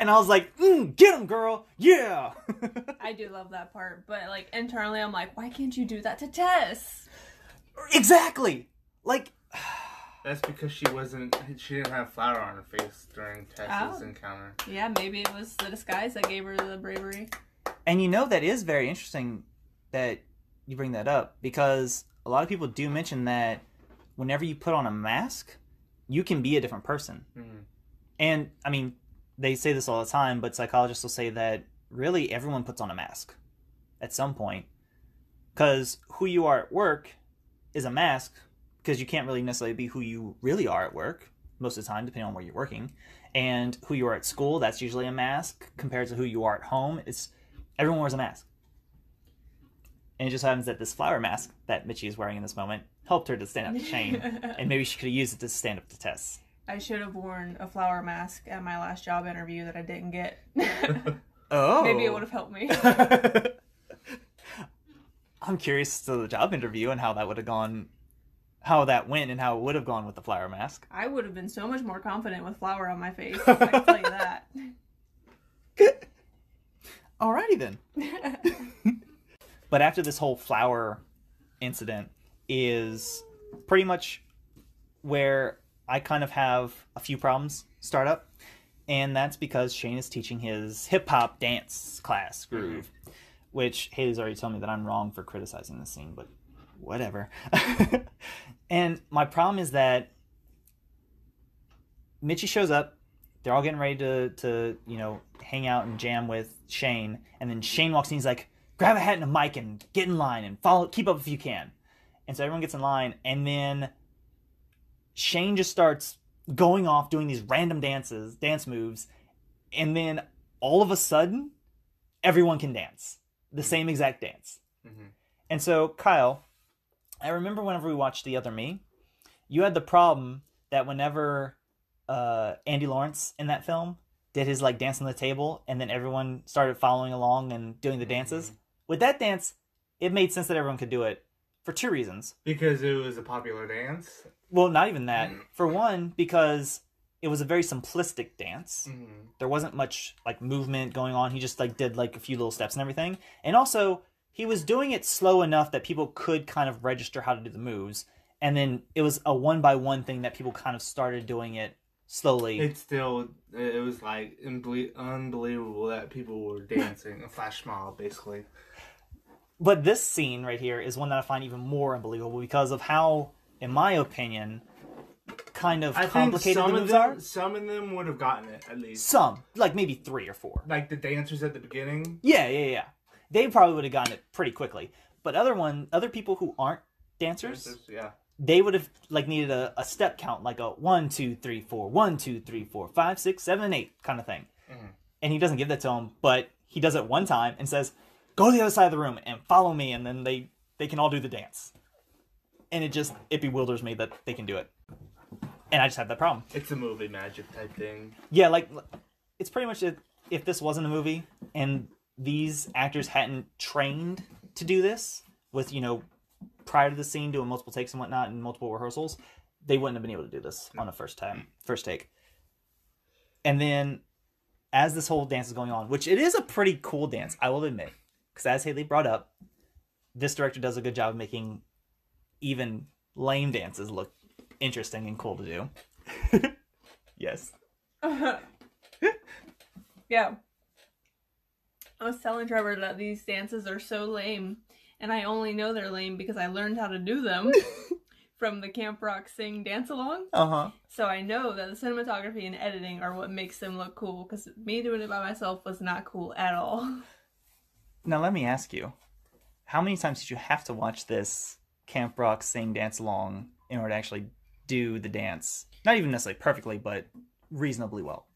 and I was like, mm, get him, girl. Yeah. I do love that part, but like internally, I'm like, why can't you do that to Tess? exactly. Like, That's because she wasn't. She didn't have flour on her face during Tess's Oh. encounter. Yeah, maybe it was the disguise that gave her the bravery. and you know, that is very interesting that you bring that up because a lot of people do mention that whenever you put on a mask, you can be a different person. Mhm. And I mean, they say this all the time, but psychologists will say that really everyone puts on a mask at some point. Because who you are at work is a mask, because you can't really necessarily be who you really are at work most of the time, depending on where you're working. And who you are at school, that's usually a mask compared to who you are at home. It's everyone wears a mask. And it just happens that this flower mask that Mitchie is wearing in this moment helped her to stand up to Shane, and maybe she could have used it to stand up to Tess. I should have worn a flower mask at my last job interview that I didn't get. Oh, Maybe it would have helped me. I'm curious to the job interview and how that would have gone, how that went, and how it would have gone with the flower mask. I would have been so much more confident with flour on my face. I can tell you that. Alrighty then. But after this whole flower incident is pretty much where I kind of have a few problems start up. And that's because Shane is teaching his hip hop dance class mm-hmm. groove, which Haley's already told me that I'm wrong for criticizing this scene, but whatever. and my problem is that Mitchie shows up. They're all getting ready to, to you know, hang out and jam with Shane. And then Shane walks in. He's like, grab a hat and a mic and get in line and follow, keep up if you can. And so everyone gets in line. And then Shane just starts going off doing these random dances, dance moves. And then all of a sudden, everyone can dance the same exact dance. Mhm. And so, Kyle, I remember whenever we watched The Other Me, you had the problem that whenever uh, Andy Lawrence in that film did his like dance on the table, and then everyone started following along and doing the dances. With that dance, it made sense that everyone could do it for two reasons. Because it was a popular dance. Well, not even that. For one, because it was a very simplistic dance. Mm-hmm. There wasn't much like movement going on. He just like did like a few little steps and everything. And also, he was doing it slow enough that people could kind of register how to do the moves. And then it was a one by one thing that people kind of started doing it slowly. It still, it was like unbelie- unbelievable that people were dancing. a flash mob, basically. But this scene right here is one that I find even more unbelievable because of how, in my opinion, kind of I think complicated the some of moves them, are. some of them would have gotten it at least. Some, like maybe three or four. Like the dancers at the beginning. Yeah, yeah, yeah. They probably would have gotten it pretty quickly. But other one, other people who aren't dancers, Dancers, yeah. they would have like needed a, a step count, like a one, two, three, four, one, two, three, four, five, six, seven, eight kind of thing. Mhm. And he doesn't give that to them, but he does it one time and says, "Go to the other side of the room and follow me," and then they they can all do the dance. And it just it bewilders me that they can do it. And I just have that problem. It's a movie magic type thing. Yeah, like it's pretty much if, if this wasn't a movie and these actors hadn't trained to do this with you know prior to the scene doing multiple takes and whatnot and multiple rehearsals, they wouldn't have been able to do this on a first time first take. And then as this whole dance is going on, which it is a pretty cool dance, I will admit, because as Haley brought up, this director does a good job of making even lame dances look interesting and cool to do. yes. yeah. I was telling Trevor that these dances are so lame, and I only know they're lame because I learned how to do them from the Camp Rock Sing dance along. Uh huh. So I know that the cinematography and editing are what makes them look cool because me doing it by myself was not cool at all. Now let me ask you, how many times did you have to watch this Camp Rock sing dance along in order to actually do the dance? Not even necessarily perfectly, but reasonably well.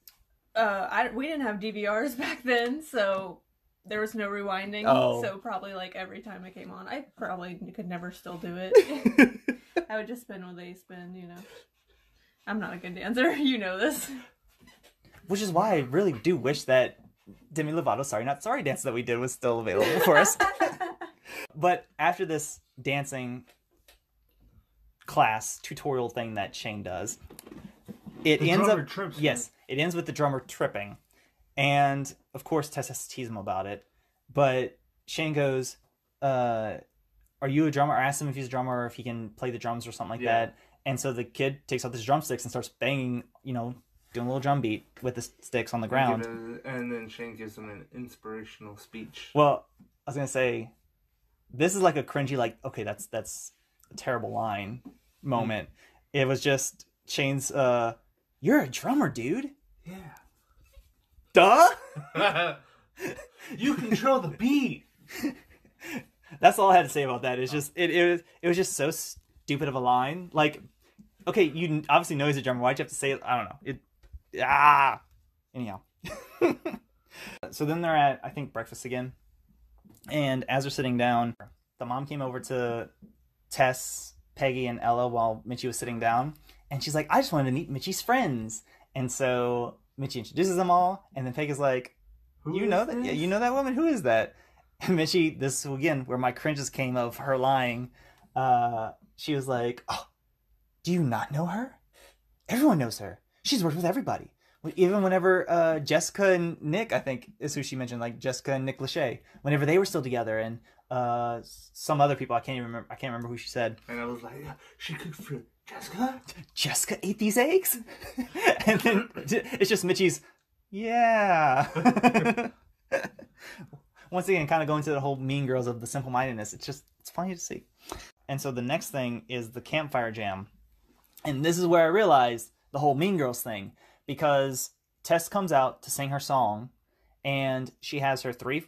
Uh, I we didn't have DVRs back then, so there was no rewinding. Oh. So probably like every time it came on, I probably could never still do it. I would just spin what they spin, you know. I'm not a good dancer, you know this. Which is why I really do wish that Demi Lovato, sorry not sorry dance that we did was still available for us. but after this dancing class tutorial thing that Shane does, it The ends up trips, yes, it ends with the drummer tripping, and of course Tess has to tease him about it. But Shane goes, uh, "Are you a drummer?" I asked him if he's a drummer or if he can play the drums or something like Yeah. that. And so the kid takes out his drumsticks and starts banging, you know, doing a little drum beat with the sticks on the ground. And, give and then Shane gives him an inspirational speech. Well, I was gonna say, this is like a cringy, like, okay, that's that's a terrible line moment. It was just Shane's, uh, you're a drummer, dude. Yeah. Duh. you control the beat. That's all I had to say about that. It's just it, it was it was just so stupid of a line. Like, okay, you obviously know he's a drummer. Why'd you have to say it? I don't know. It ah. Anyhow. so then they're at I think breakfast again, and as they're sitting down, the mom came over to Tess, Peggy, and Ella while Mitchie was sitting down, and she's like, "I just wanted to meet Mitchie's friends," and so Mitchie introduces them all, and then Peggy's like, Who you know that? this? Yeah, you know that woman. Who is that? And Mitchie, this again where my cringes came of her lying. Uh, she was like, "Oh, do you not know her? Everyone knows her. She's worked with everybody. Even whenever uh, Jessica and Nick, I think is who she mentioned, like Jessica and Nick Lachey, whenever they were still together, and uh, some other people I can't even remember. I can't remember who she said. And I was like, yeah, she cooked for Jessica. Jessica ate these eggs, and then it's just Mitchie's. Yeah. Once again, kind of going to the whole Mean Girls of the simple mindedness. It's just it's funny to see. And so the next thing is the campfire jam, and this is where I realized the whole Mean Girls thing because Tess comes out to sing her song, and she has her three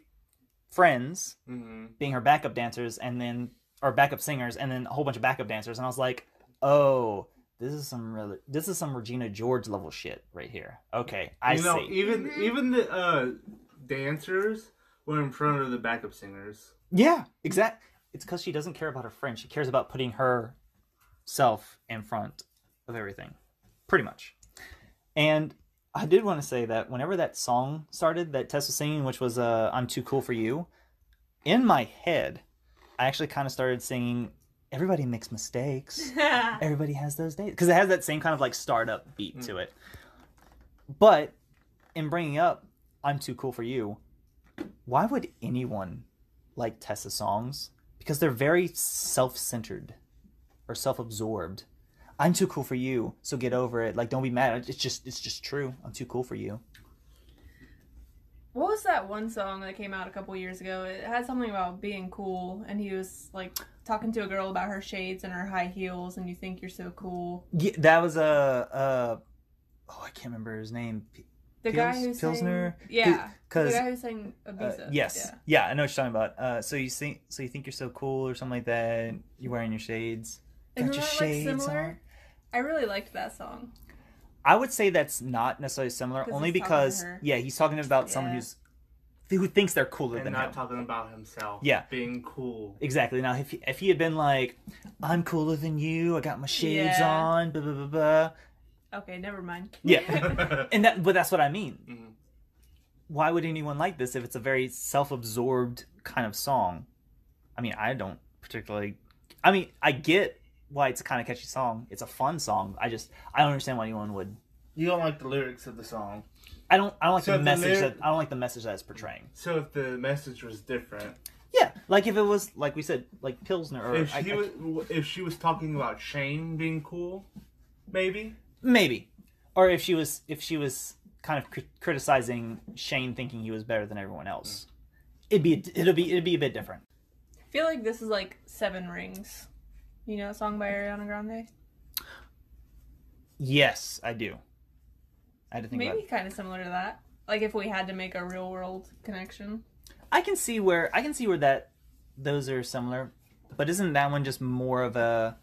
friends Mm-hmm. being her backup dancers and then or backup singers and then a whole bunch of backup dancers and I was like, "Oh, this is some really this is some Regina George level shit right here." Okay, I you know, see. even even the uh, dancers were in front of the backup singers. Yeah, exact. It's because she doesn't care about her friend. She cares about putting herself in front of everything, pretty much. And I did want to say that whenever that song started that Tess was singing, which was uh, "I'm Too Cool for You," in my head, I actually kind of started singing "Everybody makes mistakes." Everybody has those days because it has that same kind of like startup beat to it. But in bringing up "I'm Too Cool for You," why would anyone like Tessa's songs? Because they're very self-centered or self-absorbed. I'm too cool for you, so get over it. Like, don't be mad. It's just, it's just true. I'm too cool for you. What was that one song that came out a couple years ago? It had something about being cool, and he was like talking to a girl about her shades and her high heels, and you think you're so cool. Yeah, that was a, uh, oh, I can't remember his name. P- The Pils- guy who Pilsner? sang, yeah, Because the guy who sang Uh, yes, yeah. yeah. I know what you're talking about. Uh, so you think, so you think you're so cool or something like that. You're wearing your shades. Isn't Got your that, like, shades similar? on. I really liked that song. I would say that's not necessarily similar, only he's talking to because yeah, he's talking about someone who's who thinks they're cooler and than not him. talking about himself. Yeah. being cool. Exactly. Now, if he, if he had been like, "I'm cooler than you. I got my shades Yeah. on," blah blah blah blah. Okay, never mind. Yeah, and that, but that's what I mean. Mhm. Why would anyone like this if it's a very self-absorbed kind of song? I mean, I don't particularly. I mean, I get why it's a kind of catchy song. It's a fun song. I just I don't understand why anyone would. You don't like the lyrics of the song. I don't. I don't like So the the message lyric- that I don't like the message that it's portraying. So if the message was different, Yeah, like if it was like we said, like Pilsner or if she I- was, if she was talking about Shane being cool, maybe. maybe, or if she was if she was kind of cri- criticizing Shane, thinking he was better than everyone else, mm. it'd be it'd be it'd be a bit different. I feel like this is like Seven Rings. You know, a song by Ariana Grande. Yes, I do. I had to think Maybe. Kind of similar to that. Like if we had to make a real world connection. I can see where I can see where that those are similar, but isn't that one just more of a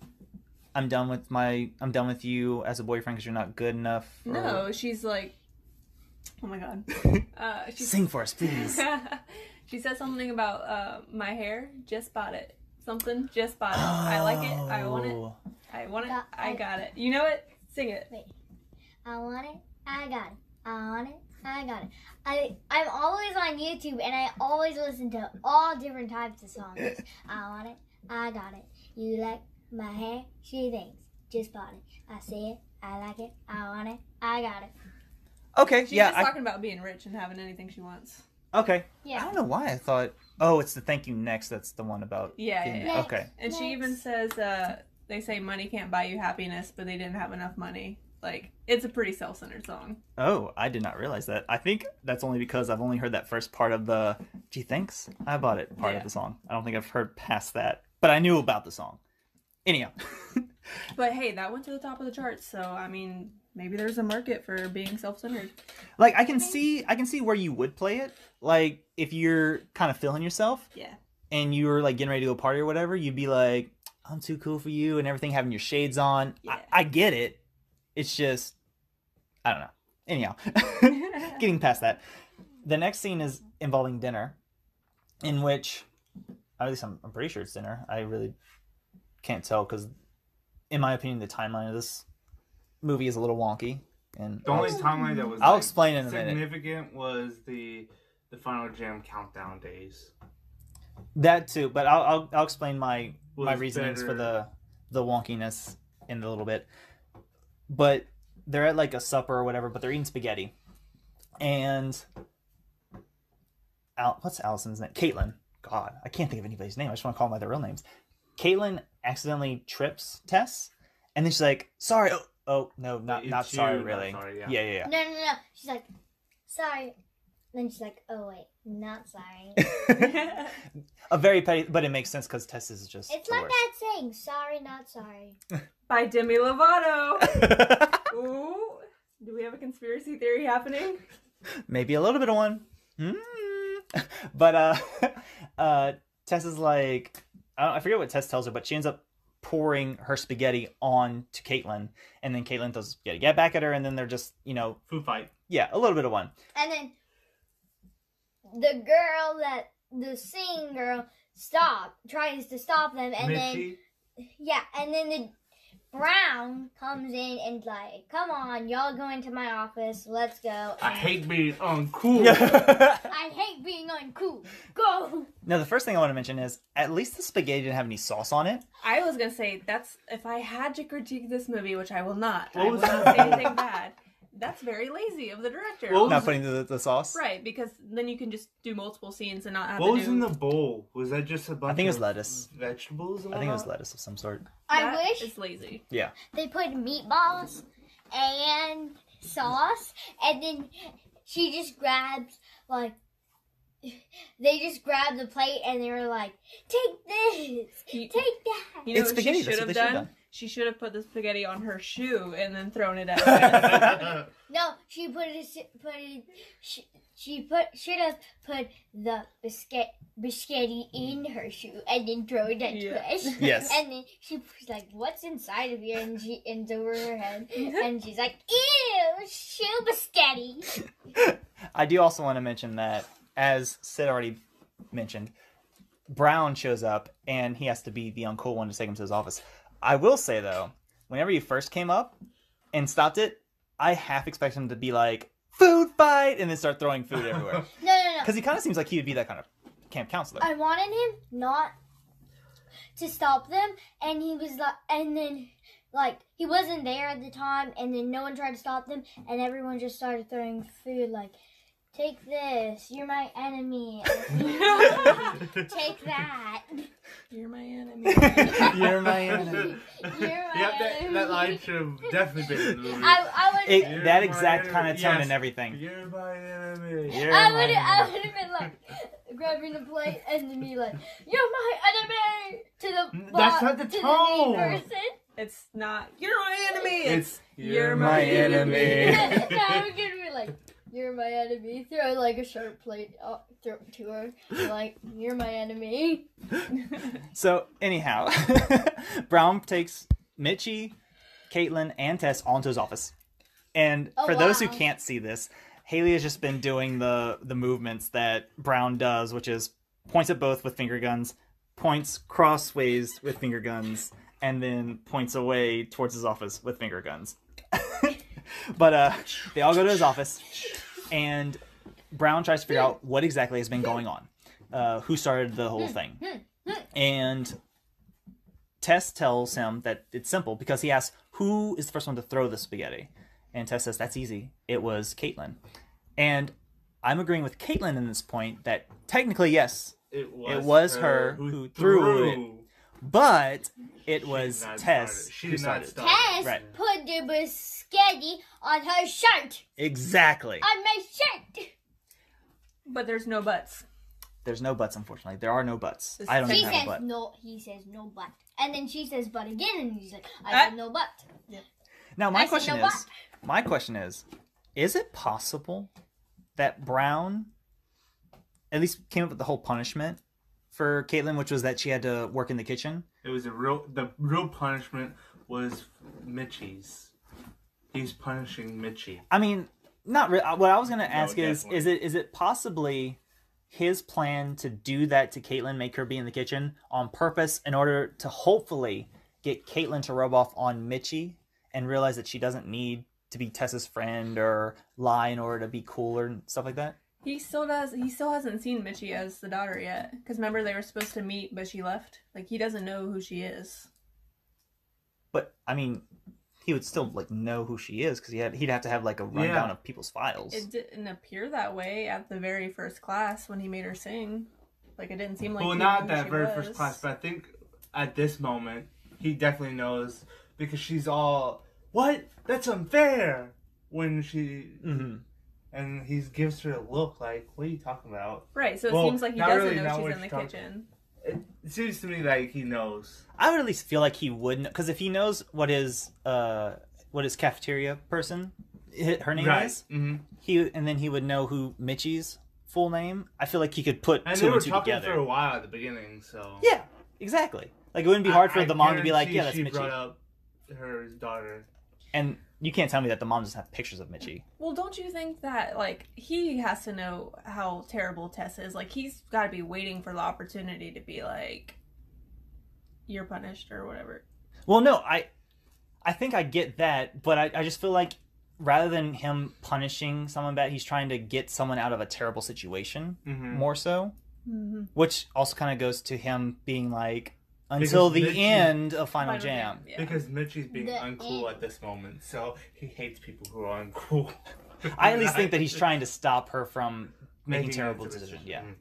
I'm done with my I'm done with you as a boyfriend because you're not good enough. or- No, she's like, oh my god. Uh, she's, Sing for us, please. she said something about uh, my hair. Just bought it. Something. Just bought it. I like it. I want it. Oh. I want it. Got I it. got it. You know it. Sing it. I want it. I got it. I want it. I got it. I I'm always on YouTube and I always listen to all different types of songs. I want it. I got it. You like my hair? She thinks. Just bought it. I see it. I like it. I want it. I got it. Okay, She's yeah, just I, talking about being rich and having anything she wants. okay. Yeah. I don't know why I thought. Oh, it's the thank you next. That's the one about. Yeah, yeah, yeah. Okay. And she even says, uh, they say money can't buy you happiness, but they didn't have enough money. Like, it's a pretty self centered song. Oh, I did not realize that. I think that's only because I've only heard that first part of the gee thanks. I bought it part Yeah. of the song. I don't think I've heard past that. But I knew about the song. Anyhow. But hey, that went to the top of the charts, so I mean, maybe there's a market for being self centered. like I can see I can see where you would play it. Like if you're kind of feeling yourself Yeah. and you were like getting ready to go party or whatever, you'd be like, I'm too cool for you and everything, having your shades on. Yeah. I, I get it. It's just I don't know. Anyhow. getting past that. The next scene is involving dinner, in which, at least I'm, I'm pretty sure it's dinner. I really can't tell because, in my opinion, the timeline of this movie is a little wonky. And The only timeline that was I'll like, explain in a minute. significant was the the final jam countdown days. that too, but I'll I'll, I'll explain my my reasonings for the the wonkiness in a little bit. But they're at like a supper or whatever, but they're eating spaghetti, and Al, what's Alyson's name? Caitlyn. God, I can't think of anybody's name. I just want to call them by their real names. Caitlyn accidentally trips Tess, and then she's like, "Sorry." Oh, oh no, not not you, sorry, not really. sorry, yeah. yeah, yeah. No, no, no. She's like, sorry. Then she's like, oh wait, not sorry. a very petty, but it makes sense because Tess is just. It's like worst. that saying, sorry, not sorry. By Demi Lovato. Ooh. Do we have a conspiracy theory happening? maybe a little bit of one. Mm. But uh, uh, Tess is like, I, don't, I forget what Tess tells her, but she ends up pouring her spaghetti on to Caitlyn, and then Caitlyn throws the spaghetti get back at her, and then they're just, you know, Food fight. yeah, a little bit of one. And then the girl that, the singing girl, stop, tries to stop them, and then yeah, and then the Brown comes in and like, come on, y'all go into my office, let's go. I hate being uncool. I hate being uncool. Go. now, the first thing I want to mention is at least the spaghetti didn't have any sauce on it. I was gonna say that's if I had to critique this movie, which I will not. What I was will not that? say anything bad. That's very lazy of the director. What was- Not putting the, the sauce. Right, because then you can just do multiple scenes and not have What was do. in the bowl? Was that just a bunch think it was of lettuce. vegetables? I think it was lettuce of some sort. I That wish it's lazy. Yeah. They put meatballs and sauce, and then she just grabs like they just grabbed the plate and they were like, "Take this, You, take that." you know It's what spaghetti, she should have they should've done? done. She should have put the spaghetti on her shoe and then thrown it at. No, she put it. Put it. She, she put should have put the biscuit biscotti in her shoe and then throw it at Yeah. Trish. Yes. And then she was like, "What's inside of here?" And she and over her head, and she's like, "Ew, shoe biscotti." I do also want to mention that, as Sid already mentioned, Brown shows up and he has to be the uncool one to take him to his office. I will say though, whenever you first came up and stopped it, I half expect him to be like food fight and then start throwing food everywhere No, no, no. because he kind of seems like he would be that kind of camp counselor. I wanted him not to stop them, and he was like, and then like he wasn't there at the time, and then no one tried to stop them, and everyone just started throwing food like. Take this. You're my enemy. Take that. You're my enemy. You're my enemy. You're my Yep, that, enemy. that line should have definitely been in the movie. I, I would. It, that exact kind of tone Yes. and everything. You're my enemy. You're I my would. I enemy. would have been like grabbing the plate and then be like, "You're my enemy." To the That's bo- not the to tone. The person. it's not. You're my enemy. It's You're my my enemy. enemy. no, I'm gonna be like, "You're my enemy." Throw like a sharp plate uh, throw to her. Like, "You're my enemy." So anyhow, Brown takes Mitchie, Caitlyn, and Tess onto his office. And Oh, for those who can't see this, Haley has just been doing the the movements that Brown does, which is points at both with finger guns, points crossways with finger guns, and then points away towards his office with finger guns. But uh, they all go to his office, and Brown tries to figure out what exactly has been going on, uh, who started the whole thing, and Tess tells him that it's simple because he asks who is the first one to throw the spaghetti, and Tess says that's easy. It was Caitlyn, and I'm agreeing with Caitlyn in this point that technically yes, It was, It was her who threw it. But it was Tess started. She who did not started. start. Tess Right. put the biscotti on her shirt. Exactly. On my shirt. but there's no buts. There's no buts, unfortunately. There are no buts. I don't She even have a says butt. no. He says no but, and then she says but again, and he's like, "I have said no but." Now my I question no is, my question is, is it possible that Brown at least came up with the whole punishment for Caitlyn, which was that she had to work in the kitchen? It was a real. The real punishment was Mitchie's. He's punishing Mitchie. I mean, not really. Uh, what I was gonna ask is, definitely. is it is it possibly his plan to do that to Caitlyn, make her be in the kitchen on purpose in order to hopefully get Caitlin to rub off on Mitchie and realize that she doesn't need to be Tessa's friend or lie in order to be cool or stuff like that? He still does. He still hasn't seen Mitchie as the daughter yet. Because remember they were supposed to meet, but she left. Like he doesn't know who she is. But I mean, he would still like know who she is because he had he'd have to have like a rundown Yeah. of people's files. It didn't appear that way at the very first class when he made her sing. Like it didn't seem like. well, he not knew who that she very was. first class, but I think at this moment he definitely knows because she's all, "What? That's unfair." When she hmm and he gives her a look like, "What are you talking about?" Right. So it Well, seems like he not doesn't really, know she's in the talking- kitchen. It seems to me like he knows. I would at least feel like he would because if he knows what his uh what his cafeteria person hi- her name right. is, hmm he and then he would know who Mitchie's full name. I feel like he could put And two they were and two talking together. for a while at the beginning, so Yeah, exactly. Like it wouldn't be hard for I- I the mom to be like, "Yeah, that's she Mitchie," brought up her daughter. and you can't tell me that the mom doesn't have pictures of Mitchie. Well, don't you think that like he has to know how terrible Tess is? Like he's got to be waiting for the opportunity to be like, "You're punished" or whatever. Well, no, I I think I get that, but I, I just feel like rather than him punishing someone bad, he's trying to get someone out of a terrible situation Mhm. more so. Mm-hmm. Which also kind of goes to him being like until Because the Mitchie- end of Final, Jam. Yeah. Because Mitchie's being The uncool end. at this moment, so he hates people who are uncool. I at least think that he's trying to stop her from making Making terrible decisions. Yeah. Mm.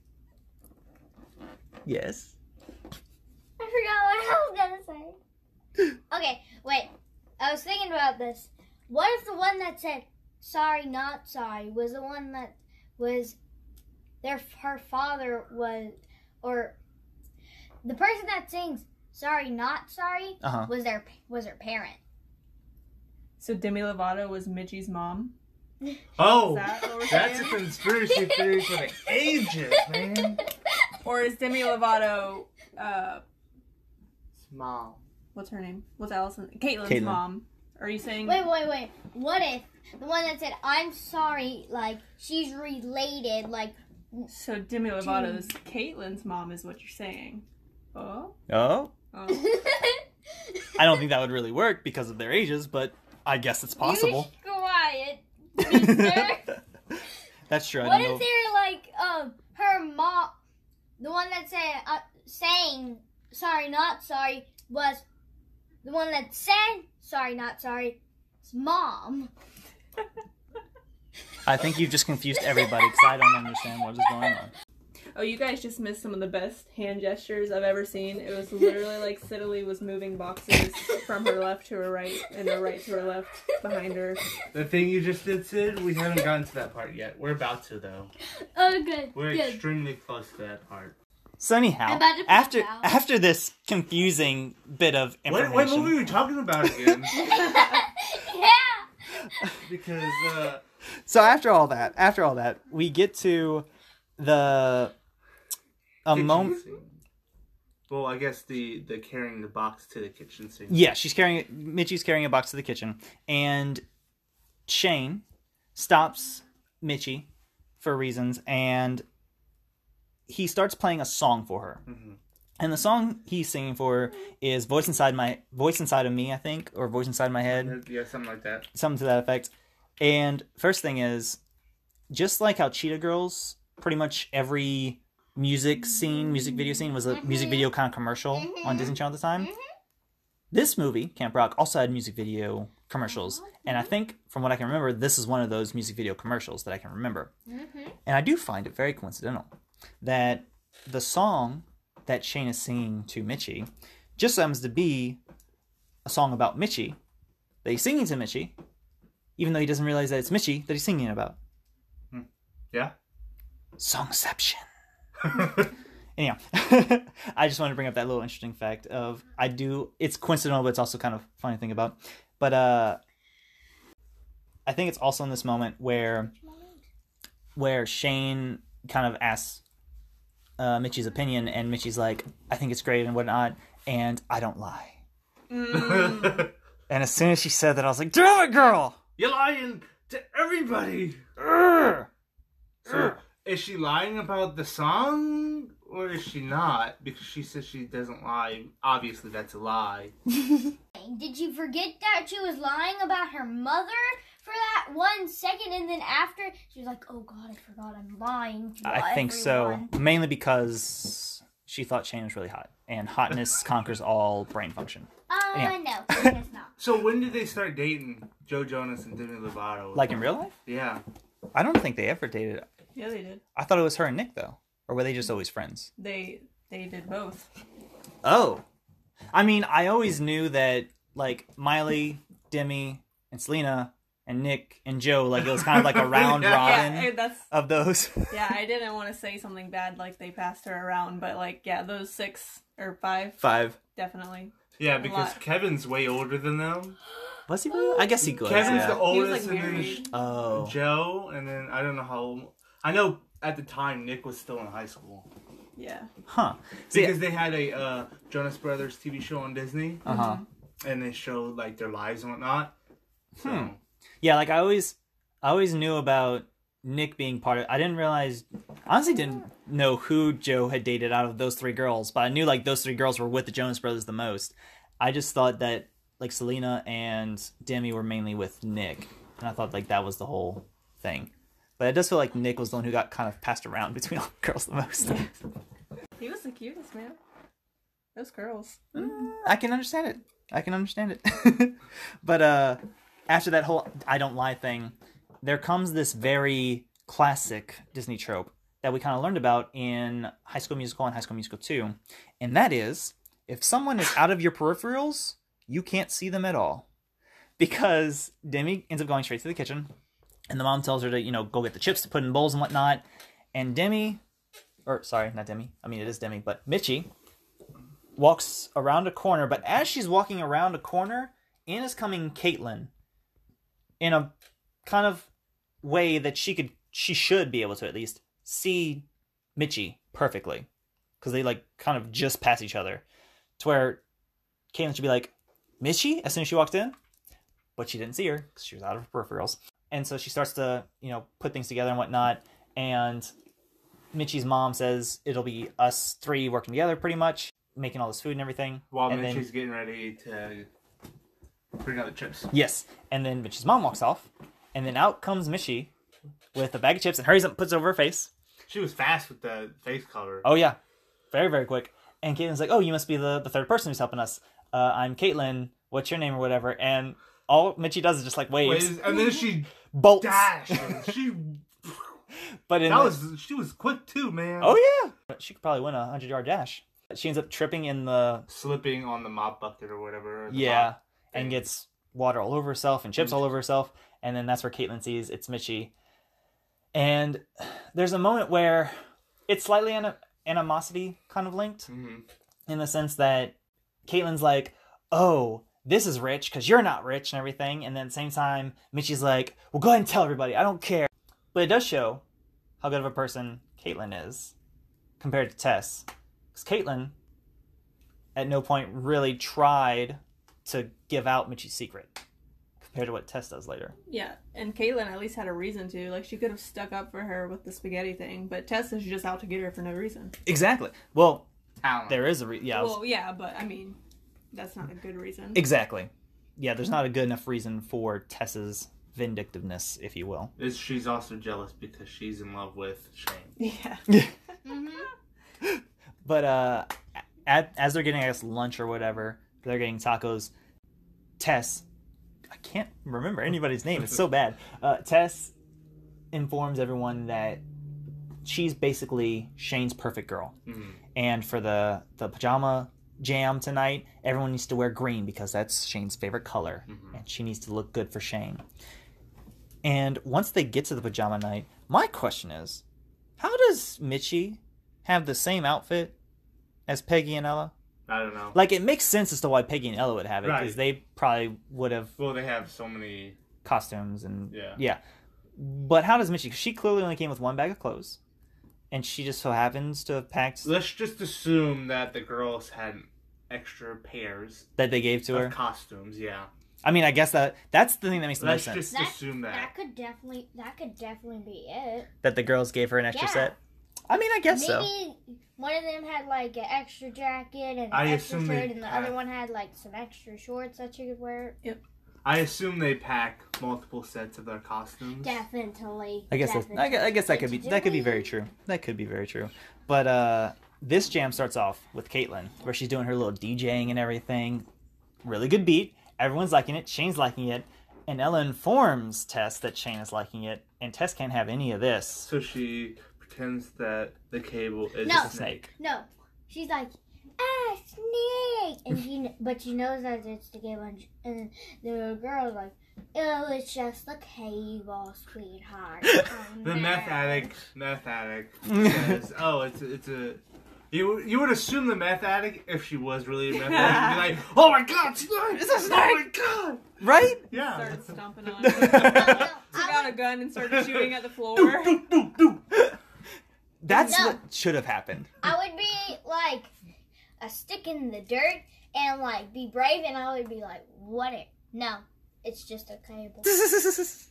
Yes. I forgot what I was gonna say. Okay, wait. I was thinking about this. What if the one that said "sorry, not sorry" was the one that was their her father was, or the person that sings "sorry, not sorry" Uh huh. was their was her parent. So Demi Lovato was Mitchie's mom. Oh, that that's a conspiracy theory for the ages, man. Or is Demi Lovato, uh, Small. what's her name? What's Alyson? Caitlin's Caitlyn. mom. Are you saying? Wait, wait, wait. What if the one that said "I'm sorry" like she's related, like So Demi Lovato's Caitlyn's mom is what you're saying. Oh. Oh, oh. I don't think that would really work because of their ages, but I guess it's possible. You quiet. mister. That's true. I What if know. they're like um her mom, the one that said uh, saying sorry not sorry was the one that said sorry not sorry. It's mom. I think you've just confused everybody because I don't understand what is going on. Oh, you guys just missed some of the best hand gestures I've ever seen. It was literally like Syddalee was moving boxes from her left to her right and her right to her left behind her. The thing you just did, Sid, we haven't gotten to that part yet. We're about to, though. Oh, good. We're good. extremely close to that part. So anyhow, about after after this confusing bit of What, information, what movie are we talking about again? yeah. because, uh, so after all that, after all that, we get to the a moment. Well, I guess the the carrying the box to the kitchen sink. Yeah, she's carrying Mitchie's carrying a box to the kitchen, and Shane stops Mitchie for reasons, and he starts playing a song for her. Mhm. And the song he's singing for her is "Voice Inside My Voice Inside of Me," I think, or "Voice Inside My Head," Yeah, something like that. something to that effect. And first thing is, just like how Cheetah Girls, pretty much every music scene, music video scene was a mm-hmm. music video kind of commercial mm-hmm. on Disney Channel at the time. Mm-hmm. This movie, Camp Rock, also had music video commercials, oh, and I think from what I can remember, this is one of those music video commercials that I can remember. And I do find it very coincidental that the song that Shane is singing to Mitchie just happens to be a song about Mitchie that he's singing to Mitchie, even though he doesn't realize that it's Mitchie that he's singing about. Hmm. Yeah. Songception. Anyhow, I just wanted to bring up that little interesting fact of I do. It's coincidental, but it's also kind of funny thing about. But uh, I think it's also in this moment where where Shane kind of asks uh, Mitchie's opinion, and Mitchie's like, "I think it's great and whatnot," and I don't lie. Mm. And as soon as she said that, I was like, "Damn it, girl!" You're lying to everybody. Urgh. So, is she lying about the song, or is she not? Because she says she doesn't lie. Obviously, that's a lie. Did you forget that she was lying about her mother for that one second, and then after she was like, "Oh God, I forgot I'm lying." To I think so, mainly because she thought Shane was really hot, and hotness conquers all brain function. Uh, Yeah. no, I not. So when did they start dating Joe Jonas and Demi Lovato? Like in real life, yeah. I don't think they ever dated. Yeah, they did. I thought it was her and Nick though, or were they just always friends? They they did both. Oh, I mean, I always knew that like Miley, Demi, and Selena, and Nick and Joe, like it was kind of like a round Yeah. robin Yeah, that's of those. yeah. I didn't want to say something bad like they passed her around, but like yeah, those six or five Five. definitely. Yeah, because. Kevin's way older than them. Was he really? I guess he mm, was. Kevin's yeah. the He was oldest, like and then married. Oh. Joe, and then I don't know how. I know at the time Nick was still in high school Yeah. Huh. See, because they had a uh, Jonas Brothers TV show on Disney, uh huh. and they showed like their lives and whatnot. So, Hmm. Yeah, like I always, I always knew about Nick being part of. I didn't realize, honestly, didn't know who Joe had dated out of those three girls, but I knew like those three girls were with the Jonas Brothers the most. I just thought that like Selena and Demi were mainly with Nick, and I thought like that was the whole thing. But it does feel like Nick was the one who got kind of passed around between all the girls the most. He was the cutest man. Those girls. Mm, I can understand it. I can understand it. but uh after that whole I don't lie thing, there comes this very classic Disney trope that we kind of learned about in High School Musical and High School Musical 2. And that is if someone is out of your peripherals, you can't see them at all. Because Demi ends up going straight to the kitchen and the mom tells her to, you know, go get the chips to put in bowls and whatnot. And Demi or sorry, not Demi. I mean it is Demi, but Mitchie walks around a corner, but as she's walking around a corner, in is coming Caitlyn in a kind of way that she could she should be able to at least see Mitchie perfectly. Because they like kind of just pass each other. To where Caitlyn should be like, Mitchie, as soon as she walked in. But she didn't see her because she was out of her peripherals. And so she starts to, you know, put things together and whatnot. And Mitchie's mom says it'll be us three working together pretty much, making all this food and everything. While and then- getting ready to bring out the chips. Yes. And then Mitchie's mom walks off. And then out comes Mitchie with a bag of chips and hurries up and puts it over her face. She was fast with the face cover. Oh, yeah. Very, very quick. And Caitlyn's like, oh, you must be the, the third person who's helping us. Uh, I'm Caitlyn. What's your name or whatever? And all Mitchie does is just like waves, Wait, and then she bolts. dashed. she But in that the- was she was quick too, man. oh yeah, she could probably win a hundred yard dash. She ends up tripping in the slipping on the mop bucket or whatever. or yeah, and gets water all over herself and chips all over herself. And then that's where Caitlyn sees it's Mitchie. And there's a moment where it's slightly an- animosity kind of linked Mhm. in the sense that Caitlyn's like, oh, this is rich because you're not rich and everything. And then at the same time, Mitchie's like, well, go ahead and tell everybody. I don't care. But it does show how good of a person Caitlyn is compared to Tess. Because Caitlyn, at no point, really tried to give out Mitchie's secret compared to what Tess does later. Yeah, and Caitlyn at least had a reason to. Like, she could have stuck up for her with the spaghetti thing, but Tess is just out to get her for no reason. Exactly. Well, there is a re- yeah. I was- Well, yeah, but I mean, that's not a good reason. exactly. Yeah, there's not a good enough reason for Tess's vindictiveness, if you will. Is she's also jealous because she's in love with Shane. Yeah. Mm-hmm. But uh, at, as they're getting, I guess, lunch or whatever, they're getting tacos. Tess, I can't remember anybody's name. It's so bad. Uh, Tess informs everyone that she's basically Shane's perfect girl, Mhm. and for the the pajama jam tonight, everyone needs to wear green because that's Shane's favorite color, Mhm. and she needs to look good for Shane. And once they get to the pajama night, my question is, how does Mitchie have the same outfit as Peggy and Ella? I don't know. Like it makes sense as to why Peggy and Ella would have it because Right. they probably would have well, they have so many. costumes and Yeah. yeah. But how does Mitchie? She clearly only came with one bag of clothes, and she just so happens to have packed Let's just assume that the girls had extra pairs that they gave to her. costumes. Yeah. I mean, I guess that that's the thing that makes the Let's most sense. Let's just assume that. That could definitely that could definitely be it. That the girls gave her an extra Yeah. set. I mean, I guess so. Maybe one of them had like an extra jacket and an I extra assume shirt, and the pack- other one had like some extra shorts that she could wear. I assume they pack multiple sets of their costumes. Definitely. I guess that's, I, I guess that could be that could be very true. That could be very true. But uh, this jam starts off with Caitlyn, where she's doing her little DJing and everything. Really good beat. Everyone's liking it. Shane's liking it, and Ella informs Tess that Shane is liking it, and Tess can't have any of this. So she pretends that the cable is No. a snake. No, she's like, ah, snake, and she, but she knows that it's the cable, and, sh- and the girl's like, oh, it's just the cable, sweetheart. Oh, The no." meth addict, meth addict says, "Oh, it's a, it's a." You you would assume the meth addict if she was really a meth addict, would be like, "Oh my god, it's a snake! Oh my god!" Right? Yeah. Started stomping on it. Took out a gun and started shooting at the floor. Do, do, do. That's No. what should have happened. I would be like a stick in the dirt and like be brave, and I would be like, what? It? No, it's just a cable.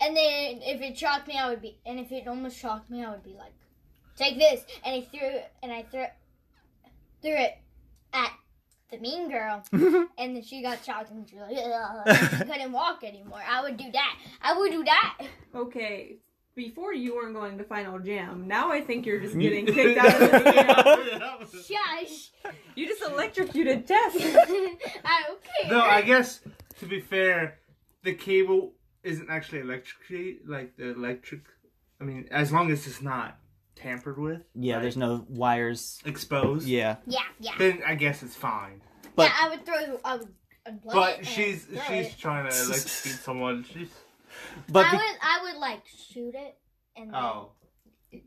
And then if it shocked me, I would be, and if it almost shocked me, I would be like, take this. And I threw it, and I threw, threw it at the mean girl, and then she got shocked and she, was like, and she couldn't walk anymore. I would do that. I would do that. Okay, before you weren't going to Final Jam. Now I think you're just getting kicked out of the camp. Shush. You just electrocuted Tess. Ah, I no, I guess to be fair, the cable isn't actually electric. Like the electric. I mean, as long as it's not tampered with, Yeah, there's no wires. exposed. Yeah, Yeah, yeah. Then I guess it's fine. But- yeah, I would throw. I would. unplug it But and she's she's it. trying to electrocute someone. She's but I be- would. I would like shoot it and then oh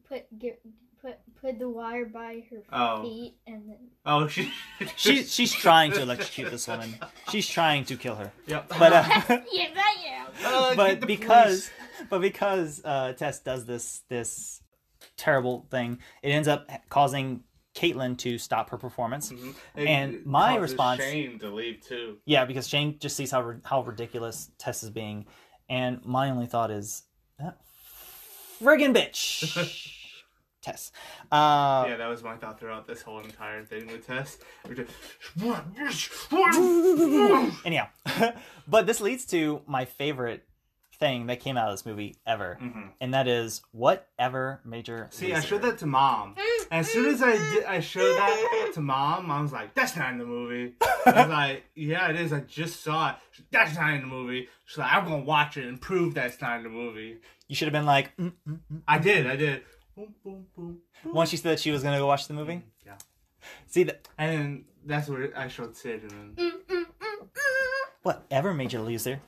put get put put the wire by her Oh. feet and then. oh she she she's trying to electrocute this woman. She's trying to kill her. Yep. But uh, yes, I am. Uh, but the because but because uh, Tess does this this terrible thing, it ends up causing Caitlyn to stop her performance. police. and It my response- Shane to leave too. Yeah, because Shane just sees how how ridiculous Tess is being, and my only thought is that friggin' bitch, Tess. Uh, yeah, that was my thought throughout this whole entire thing with Tess. We're just, "What, bitch? What?" Anyhow, but this leads to my favorite thing that came out of this movie ever, Mhm. and that is whatever major. See, I showed that to mom. And as soon as I did, I showed that to mom. Mom was like, "That's not in the movie." I was like, "Yeah, it is. I just saw it. She's, That's not in the movie." She's like, "I'm gonna watch it and prove that's not in the movie." You should have been like, mm, mm, mm. I did. I did. Boom, boom, boom. boom. once she said that she was gonna go watch the movie. Yeah. See that And then that's where I showed Sid, and then Mm, mm, mm, mm. whatever major loser.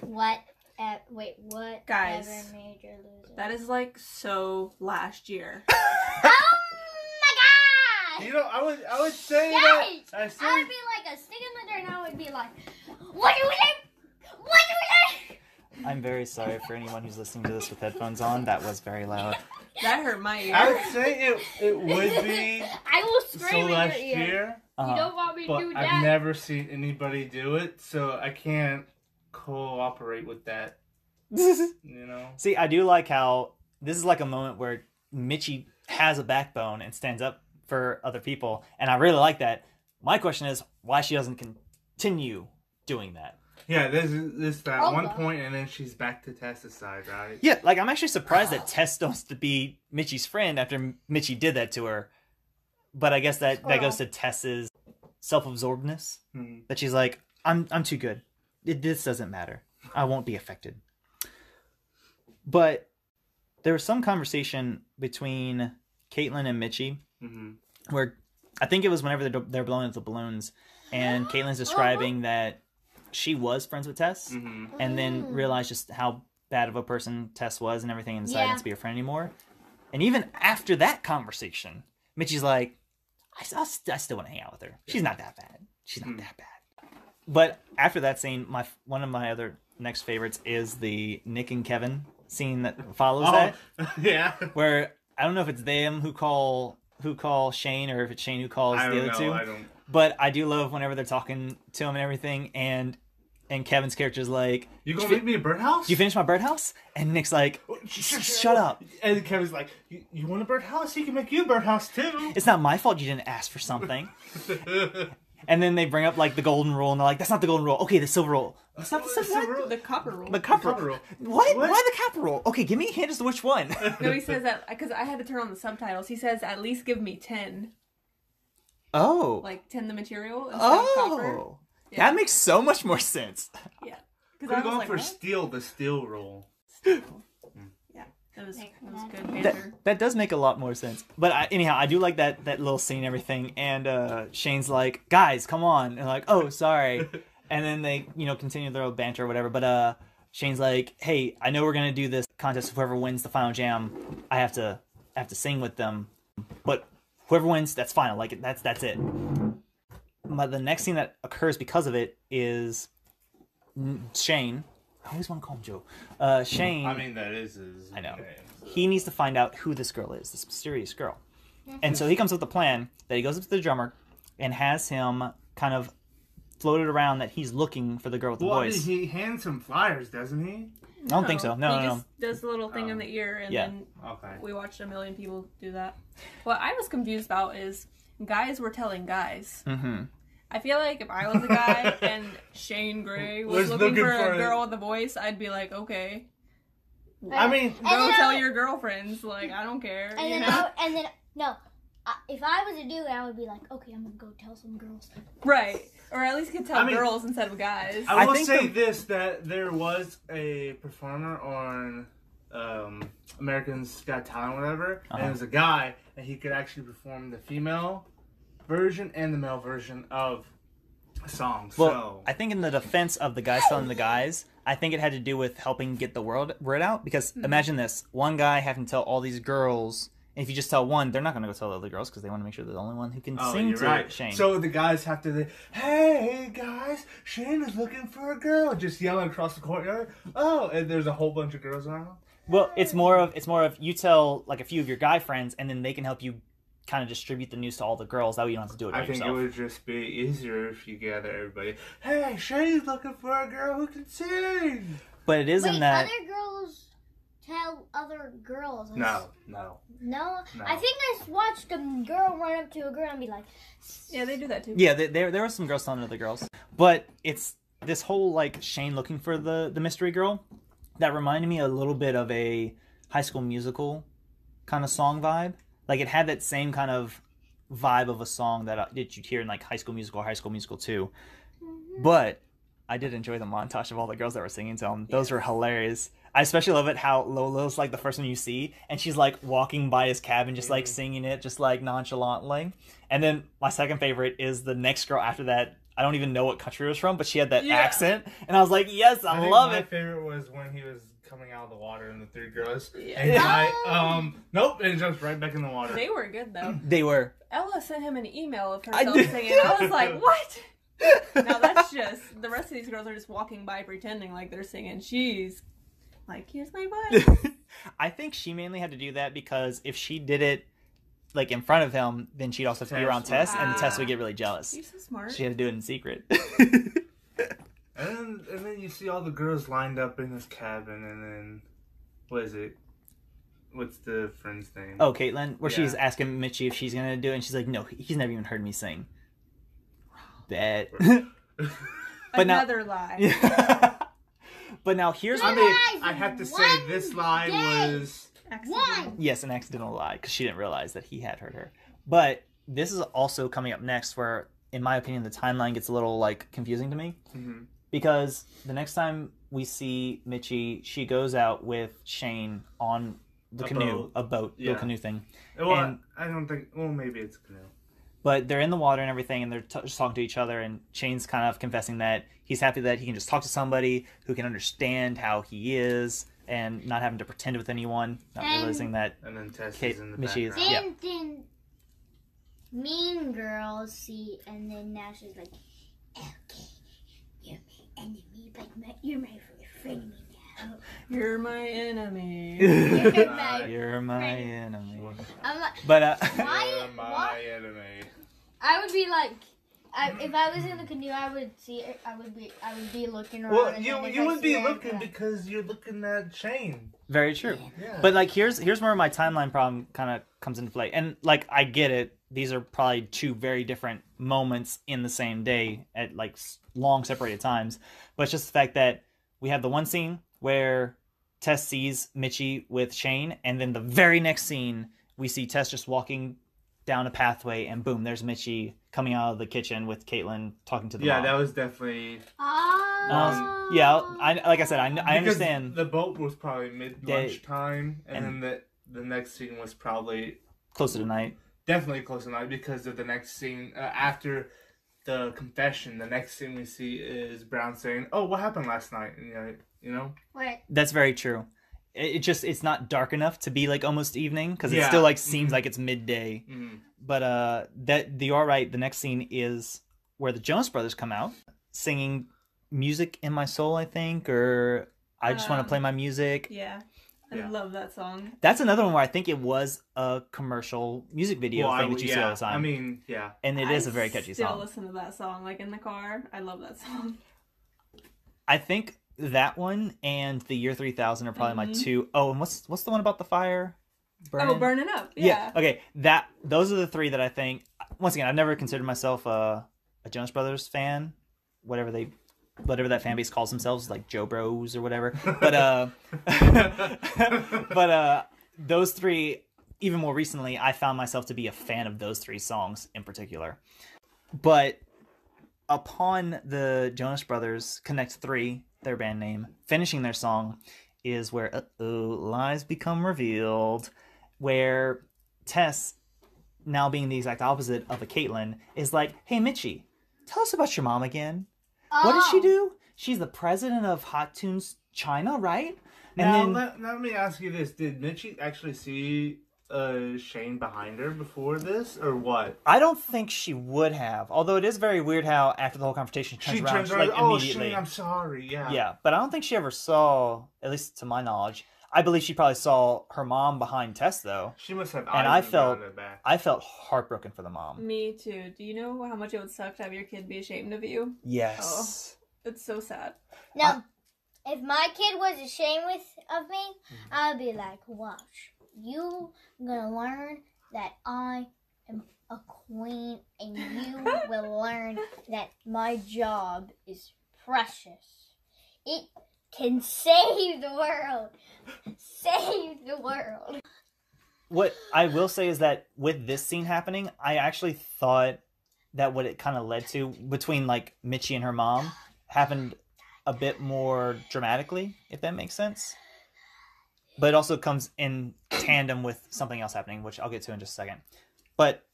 What? Uh, wait, what? Guys, Ever major loser? That is like so last year. Oh my god! you know, I would, I would say Yes! that. I I would be like a stick in the dirt, and I would be like, "What do we say? What do we say?" I'm very sorry for anyone who's listening to this with headphones on. That was very loud. That hurt my ear. I would say it, it would be I will so scream in last your ear. year, You Uh, don't want me to but do I've never seen anybody do it, so I can't cooperate with that. You know. See, I do like how this is like a moment where Mitchie has a backbone and stands up for other people, and I really like that. My question is why she doesn't continue doing that. Yeah, there's this that Oh, one wow. point, and then she's back to Tess's side, right? Yeah, like I'm actually surprised that Tess wants to be Mitchie's friend after Mitchie did that to her. But I guess that that goes to Tess's self-absorbedness. Hmm. That she's like, I'm I'm too good. It, this doesn't matter. I won't be affected. But there was some conversation between Caitlyn and Mitchie hmm where I think it was whenever they're, they're blowing up the balloons, and Caitlyn's describing that she was friends with Tess, hmm and then Mm. realized just how bad of a person Tess was and everything, and decided Yeah. not to be a friend anymore. And even after that conversation, Mitchie's like, I, I, I still want to hang out with her. She's not that bad. She's not Hmm. that bad. But after that scene, my one of my other next favorites is the Nick and Kevin scene that follows oh, that Oh, yeah. where I don't know if it's them who call who call Shane or if it's Shane who calls the other know. two. I don't. But I do love whenever they're talking to him and everything, and and Kevin's character's like, You gonna make me a birdhouse? you finish my birdhouse?" And Nick's like, "Shut up! And Kevin's like, you, you want a birdhouse? He can make you a birdhouse too. It's not my fault you didn't ask for something." and then they bring up like the golden rule, and they're like, "That's not the golden rule. Okay, the silver rule. It's not the What's silver the rule. rule? the copper rule. The copper copper rule. rule. What? What? Why the copper rule? Okay, give me a hint as to which one." no, he says that because I had to turn on the subtitles. He says at least give me ten. Oh. like ten the material instead of oh. copper. Oh. Yeah. That makes so much more sense. Yeah, We're because I was going like, for what? steel, the steel rule. yeah, it was it was good that, banter. that does make a lot more sense. But I, anyhow, I do like that that little scene and everything. And uh, Shane's like, "Guys, come on!" And like, "Oh, sorry." and then they, you know, continue their old banter or whatever. But uh, Shane's like, "Hey, I know we're gonna do this contest. Whoever wins the final jam, I have to I have to sing with them. But whoever wins, that's final. Like that's that's it." But the next thing that occurs because of it is Shane. I always want to call him Joe. Uh, Shane I mean, that is his. I know. name, so- he needs to find out who this girl is, this mysterious girl. And so he comes up with a plan that he goes up to the drummer and has him kind of floated around that he's looking for the girl with the Well, voice. he hands him flyers, doesn't he? I don't think so. No, he no, no. just does the little thing in Oh. the ear, and Yeah. then Okay. we watched a million people do that. What I was confused about is guys were telling guys. Mm-hmm. I feel like if I was a guy and Shane Gray was, Was looking, looking for, for a a- girl with a voice, I'd be like, okay, I mean, go I tell would- your girlfriends. Like, I don't care. And you then, know? I, and then no, I, if I was a dude, I would be like, okay, I'm gonna go tell some girls. right, or at least could tell I mean- girls instead of guys. I I will think say the- this: that there was a performer on um, Americans Got Talent, whatever, and Uh-huh. it was a guy, and he could actually perform the female version and the male version of a song. Well, so I think in the defense of the guys telling the guys, I think it had to do with helping get the word word out. Because mm-hmm. imagine this: one guy having to tell all these girls, and if you just tell one, they're not going to go tell the other girls because they want to make sure they're the only one who can Oh, sing to right. Shane. So the guys have to, say, hey guys, Shane is looking for a girl, just yelling across the courtyard. Oh, and there's a whole bunch of girls around. well, it's more of it's more of you tell like a few of your guy friends, and then they can help you kind of distribute the news to all the girls. That way you don't have to do it I think yourself. it would just be easier if you gather everybody. Hey, Shane's looking for a girl who can sing. But it is Wait, that. other girls tell other girls. No, no. No, No. I think I watched a girl run up to a girl and be like, yeah, they do that too. Yeah, there there, there were some girls telling other girls, but it's this whole like Shane looking for the the mystery girl that reminded me a little bit of a High School Musical kind of song vibe. Like it had that same kind of vibe of a song that, uh, that you'd hear in like High School Musical, or High School Musical Two. But I did enjoy the montage of all the girls that were singing to him. Those were hilarious. I especially love it how Lola's like the first one you see, and she's like walking by his cabin, just like singing it, just like nonchalantly. And then my second favorite is the next girl after that. I don't even know what country it was from, but she had that Yeah. accent, and I was like, "Yes, I, think love my it." My favorite was when he was coming out of the water and the three girls. Yeah. And I, um, nope, and it jumps right back in the water. They were good though. They were. Ella sent him an email of herself did. singing. I was like, what? Now that's just the rest of these girls are just walking by pretending like they're singing. She's like, here's my butt. I think she mainly had to do that because if she did it like in front of him, then she'd also have to be around would- Tess, and. Tess would get really jealous. You're so smart. She had to do it in secret. And then, and then you see all the girls lined up in this cabin, and then, what is it? What's the friend's name? oh, Caitlyn, where she's asking Mitchie if she's gonna do it, and she's like, "No, he's never even heard me sing." Bet. but now- Another lie. Yeah. but now here's I mean, I have to say this lie day. was. Accidental. One. yes, an accidental lie because she didn't realize that he had heard her. But this is also coming up next, where, in my opinion, the timeline gets a little like confusing to me. Mhm. Because the next time we see Mitchie, she goes out with Shane on the A canoe, boat. a boat, Yeah. little canoe thing. Well, And- I don't think. Well, maybe it's a canoe. But they're in the water and everything, and they're t- just talking to each other. And Shane's kind of confessing that he's happy that he can just talk to somebody who can understand how he is and not having to pretend with anyone, not And- realizing that And then Tess Kate- is in the Mitchie is- background. Then, then Mean Girls see, and then now she's like, okay, you're my enemy, but my, you're my friend now. You're my enemy. You're my. you're my enemy. I'm like, But uh, Why- You're my why- enemy. I would be like, I, if I was in the canoe, I would see it. I would be, I would be looking around. Well, you you would be looking like, because you're looking at Shane. very true. Yeah. But like here's here's where my timeline problem kind of comes into play. And like I get it. These are probably two very different moments in the same day at like s- long separated times. But it's just the fact that we have the one scene where Tess sees Mitchie with Shane and then the very next scene we see Tess just walking down a pathway and boom there's Mitchie coming out of the kitchen with Caitlyn talking to the yeah, mom. that was definitely. Ah. Um, yeah, I like I said I, I understand The boat was probably mid They- lunchtime, and, and- then the the next scene was probably closer to night. definitely close to night because of the next scene uh, after the confession. The next scene we see is Brown saying, "Oh, what happened last night?" And, you know, you know, Wait, That's very true. It, it just it's not dark enough to be like almost evening because it Yeah. still like seems Mhm. like it's midday. Mhm. But uh, that the all right. The next scene is where the Jonas Brothers come out singing "Music in My Soul," I think, or "I Just Want Um, to Play My Music." Yeah. I Yeah. love that song. That's another one where I think it was a commercial music video Well, I thing that would- you see all the time. I mean, yeah. and it is a very catchy song. still song. listen to that song like in the car. I love that song. I think that one and the year 3000 are probably my Mhm. two oh and what's what's the one about the fire Oh, burning up. yeah. Yeah. okay that those are the three that i think once again i've never considered myself a, a jonas brothers fan whatever they whatever that fan base calls themselves like joe bros or whatever. But uh but uh those three even more recently i found myself to be a fan of those three songs in particular. But upon the jonas brothers connect 3 their band name finishing their song is where lies become revealed where tess now being the exact opposite of a caitlin is like hey mitchie tell us about your mom again what did she Oh. do she's the president of hot tunes china right and now, then let, let me ask you this: Did Mitchie actually see uh, Shane behind her before this, or what? I don't think she would have. Although it is very weird how after the whole confrontation she turns she around turns she, around, like oh immediately. Shane, I'm sorry. Yeah. yeah, but I don't think she ever saw, at least to my knowledge. I believe she probably saw her mom behind Tess though. She must have. And I felt- back of the back. I felt heartbroken for the mom. Me too. Do you know how much it would suck to have your kid be ashamed of you? Yes. It's so sad. Now, if my kid was ashamed with of me, Mm-hmm. I'd be like, "Watch, you gonna learn that I am a queen, and you will learn that my job is precious. It can save the world, save the world." What I will say is that with this scene happening, I actually thought that what it kind of led to between like Mitchie and her mom happened a bit more dramatically, if that makes sense. But it also comes in tandem with something else happening, which I'll get to in just a second. But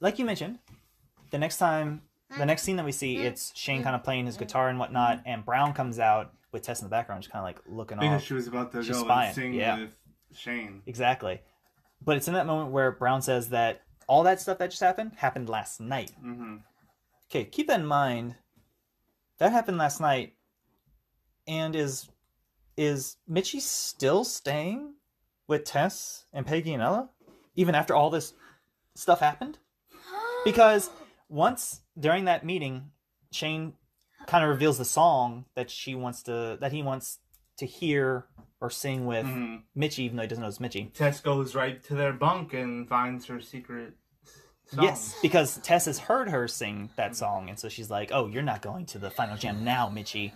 like you mentioned, the next time, the next scene that we see, it's Shane mm-hmm. kind of playing his mm-hmm. guitar and whatnot, and Brown comes out with Tess in the background, just kind of like looking because off. she was about to She's go spying, and sing yeah. with Shane. Exactly. But it's in that moment where Brown says that all that stuff that just happened happened last night. hmm Okay, keep that in mind. That happened last night. And is is Mitchie still staying with Tess and Peggy and Ella even after all this stuff happened? Because once during that meeting, Shane kind of reveals the song that she wants to that he wants to hear or sing with hmm Mitchie, even though he doesn't know it's Mitchie. Tess goes right to their bunk and finds her secret. Song. Yes, because Tess has heard her sing that song, and so she's like, "Oh, you're not going to the final jam now, Mitchie."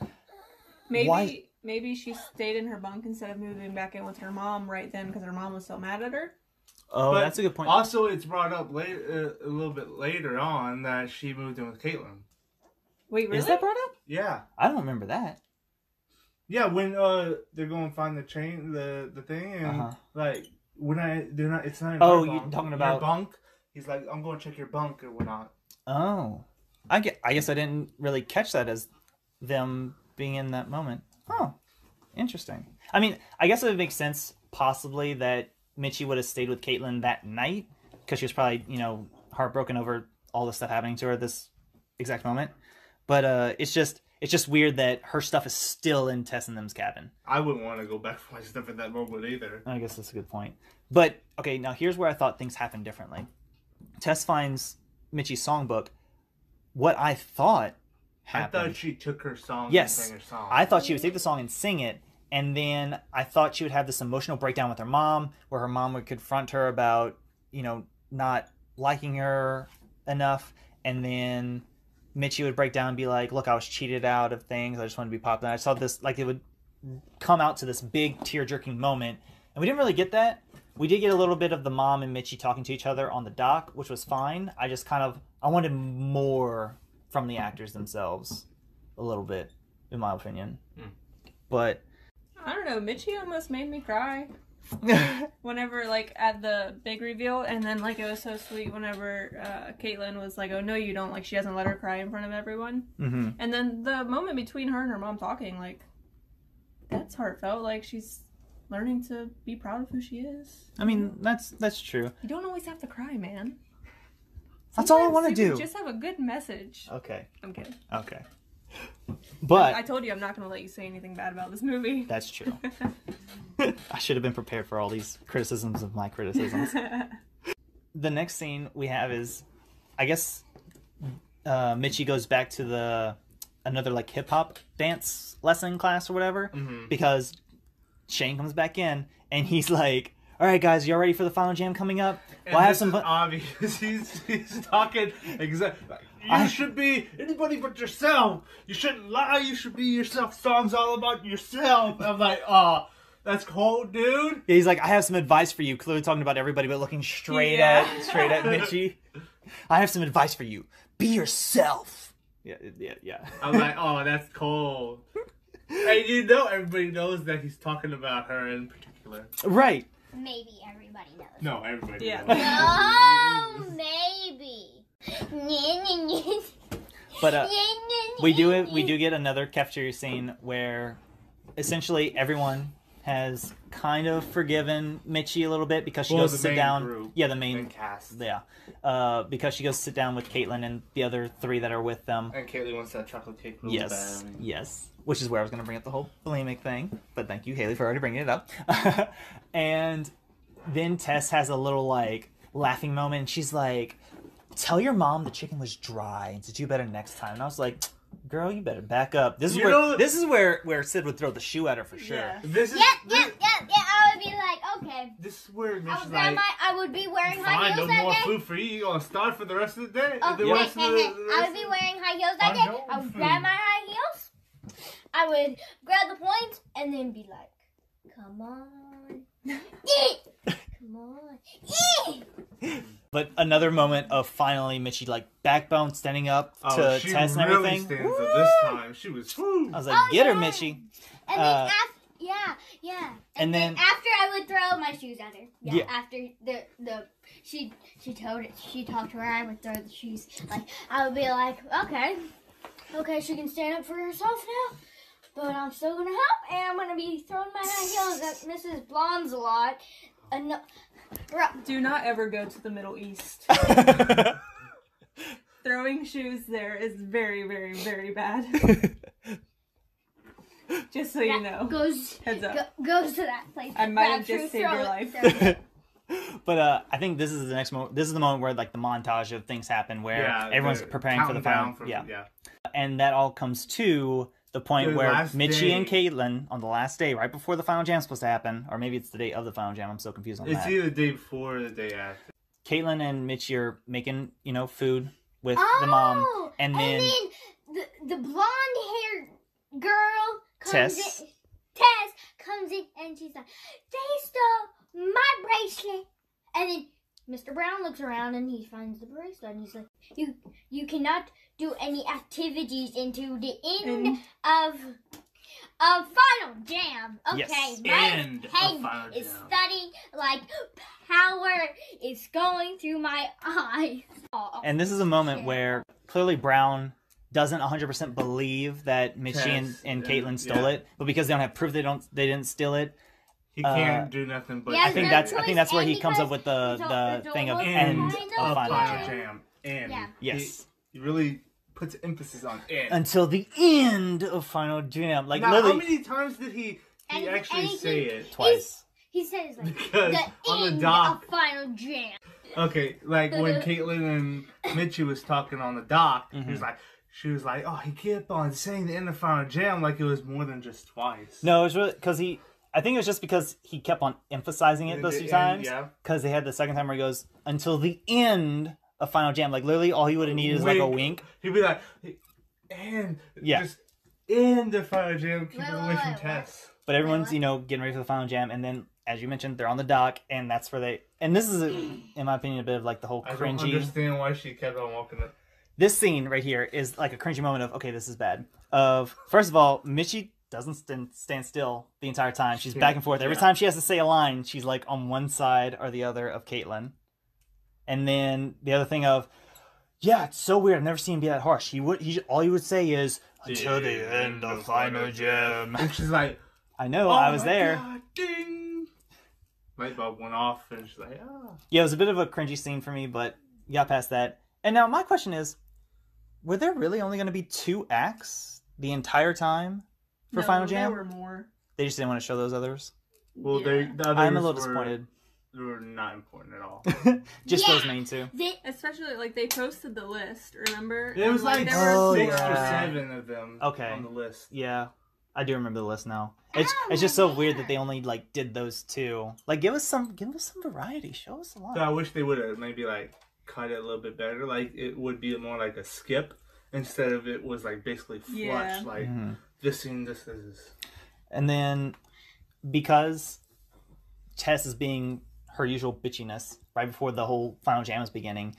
Maybe Why- maybe she stayed in her bunk instead of moving back in with her mom right then because her mom was so mad at her. Oh, But that's a good point. Also, it's brought up later, uh, a little bit later on that she moved in with Caitlyn. Wait, really? Is that brought up? Yeah, I don't remember that. yeah. When uh they're going to find the chain, the the thing, and Uh-huh. like when I they're not, it's not. In Oh, you're bunk, talking your about- bunk. He's like, I'm going to check your bunk or whatnot. Oh, I get. I guess I didn't really catch that as them being in that moment. Oh, interesting. I mean, I guess it would make sense possibly that Mitchie would have stayed with Caitlyn that night because she was probably you know heartbroken over all the stuff happening to her at this exact moment. But uh, it's just it's just weird that her stuff is still in Tess and them's cabin. I wouldn't want to go back for my stuff at that moment either. I guess that's a good point. But okay, now here's where I thought things happened differently. Tess finds Mitchie's songbook. What I thought happened. I thought she took her song yes, and sang her song. I thought she would take the song and sing it, and then I thought she would have this emotional breakdown with her mom, where her mom would confront her about, you know, not liking her enough, and then Mitchie would break down and be like, "Look, I was cheated out of things. I just want to be popular." I saw this like it would come out to this big tear jerking moment, and we didn't really get that. We did get a little bit of the mom and Mitchie talking to each other on the dock, which was fine. I just kind of I wanted more from the actors themselves, a little bit, in my opinion. Hmm. But I don't know. Mitchie almost made me cry whenever, like, at the big reveal, and then like it was so sweet whenever uh, Caitlyn was like, "Oh no, you don't!" Like she doesn't let her cry in front of everyone. hmm And then the moment between her and her mom talking, like, that's heartfelt. Like she's learning to be proud of who she is. I mean, that's that's true. You don't always have to cry, man. That's all I want to do. Just have a good message. Okay, I'm kidding. okay. I But told you I'm not gonna let you say anything bad about this movie. that's true. I should have been prepared for all these criticisms of my criticisms. the next scene we have is, I guess, uh, Mitchie goes back to the another like hip hop dance lesson class or whatever Mhm. because Shane comes back in and he's like, "All right, guys, y'all ready for the final jam coming up? And Well, I have some is fun." obvious. He's he's talking exactly. You I- should be anybody but yourself. You shouldn't lie. You should be yourself. Songs all about yourself. I'm like, oh, that's cold, dude. Yeah, he's like, I have some advice for you. Clearly talking about everybody, but looking straight Yeah. at straight at Mitchie. I have some advice for you. Be yourself. Yeah, yeah, yeah. I'm like, oh, that's cold. and you know, everybody knows that he's talking about her in particular. Right. Maybe everybody knows. No, everybody. Yeah. knows. Oh, maybe. But uh, we do it. We do get another cafeteria scene where essentially everyone has kind of forgiven Mitchie a little bit because she Well, goes the to sit down. group. Yeah, the main. And cast. Yeah, uh, because she goes to sit down with Caitlyn and the other three that are with them. And Kaylee wants that chocolate cake real Yes, bad. yes. Which is where I was going to bring up the whole bulimic thing, but thank you, Haley, for already bringing it up. and then Tess has a little like laughing moment, and she's like, "Tell your mom the chicken was dry and to do better next time." And I was like, "Girl, you better back up." This is You where know- this is where where Sid would throw the shoe at her for sure. Yeah. This is Yep, this, yep, yep, yeah. I would be like, okay. this is where I would grab like, my. I would be wearing high fine, no heels that more food for you. You gonna starve for the rest of the day? Oh, the rest hey, of the, hey. the I would be wearing high heels that I day. I would grab my high heels. I would grab the points and then be like, "Come on, Come on." Eh. But another moment of finally Mitchie like backbone standing up Oh, to she Tess and really everything. stands up this time. She was woo. I was like, Oh, "Get her, yeah. Mitchie." And Uh, then after, yeah, yeah. and And, then, then- after I would throw my shoes at her. Yeah. Yeah. After the the she she told it she talked to her, I would throw the shoes. Like I would be like, okay, okay, she can stand up for herself now. But I'm still gonna help, and I'm gonna be throwing my high heels at Mrs. Blondes a lot. And Do not ever go to the Middle East. Throwing shoes there is very, very, very bad. Just so you know. goes Heads up. go, goes to that place. I might have just saved your life. but uh, I think this is the next moment. This is the moment where like the montage of things happen, where Yeah, everyone's preparing for the counting final. down for- yeah. yeah. and that all comes to the point The where last Mitchie day. and Caitlyn on the last day, right before the final jam's supposed to happen, or maybe it's the day of the final jam. I'm so confused on It's that. It's either the day before or the day after. Caitlyn and Mitchie are making you know food with the oh, mom, Oh, and then the the blonde haired girl comes Tess. in. Tess comes in and she's like, "They stole my bracelet." And then Mr. Brown looks around and he finds the bracelet and he's like, "You you cannot do any activities into the end In- of a final jam." Okay, Yes. my End head is Jam. studying like power is going through my eyes. Oh, and this is a moment shit. where clearly Brown doesn't 100% believe that Mitchie and, Tess, and yeah, Caitlyn stole yeah. it, but because they don't have proof they don't they didn't steal it, He Uh, can't do nothing but Yeah, I think that's I think that's where he comes up with the it's all- the thing of end end of of final Final jam. Jam. And Yeah. Yes. he, he really puts emphasis on end. Until the end of final jam, like now, literally how many times did he he And- actually and he- say it? twice. He says like Because the on the end dock, of final jam. okay, like when Caitlyn and Mitchie was talking on the dock, he Mm-hmm. was like, she was like, oh, he kept on saying the end of Final Jam like it was more than just twice. No, it was really because he. I think it was just because he kept on emphasizing it those two end, times. yeah. Because they had the second time where he goes until the end of Final Jam. Like literally, all he would have needed is like a wink. He'd be like, and Yeah. just in the Final Jam, keep Wait, it wait, away from wait, Tess. But everyone's you know getting ready for the Final Jam, and then as you mentioned, they're on the dock, and that's where they. And this is, in my opinion, a bit of like the whole cringy. I don't understand why she kept on walking up. This scene right here is like a cringy moment of okay, this is bad. Of first of all, Mitchie doesn't stand, stand still the entire time. She's back and forth. Every Yeah. time she has to say a line, she's like on one side or the other of Caitlyn. And then the other thing of, yeah, it's so weird. I've never seen him be that harsh. He would, he all he would say is until the end of final jam. And she's like, I know, oh I was my there. God, ding. Light bulb went off, and she's like, ah. Yeah, it was a bit of a cringy scene for me, but you got past that. And now my question is, were there really only going to be two acts the entire time for No, Final Jam? There were more. They just didn't want to show those others. Well, Yeah. they the others I'm a little were, disappointed. They were not important at all. Just Yeah. those main two. They, Especially like they posted the list, remember? It was And, like there were Oh, six four. or seven of them. Okay. on the list. Yeah, I do remember the list now. It's Oh, it's just so weird that they only like did those two. Like, give us some give us some variety. Show us a lot. So I wish they would have maybe like cut it a little bit better. Like it would be more like a skip instead of it was like basically flush. Yeah. Like Mhm. this scene, this is. And then because Tess is being her usual bitchiness right before the whole final jam is beginning,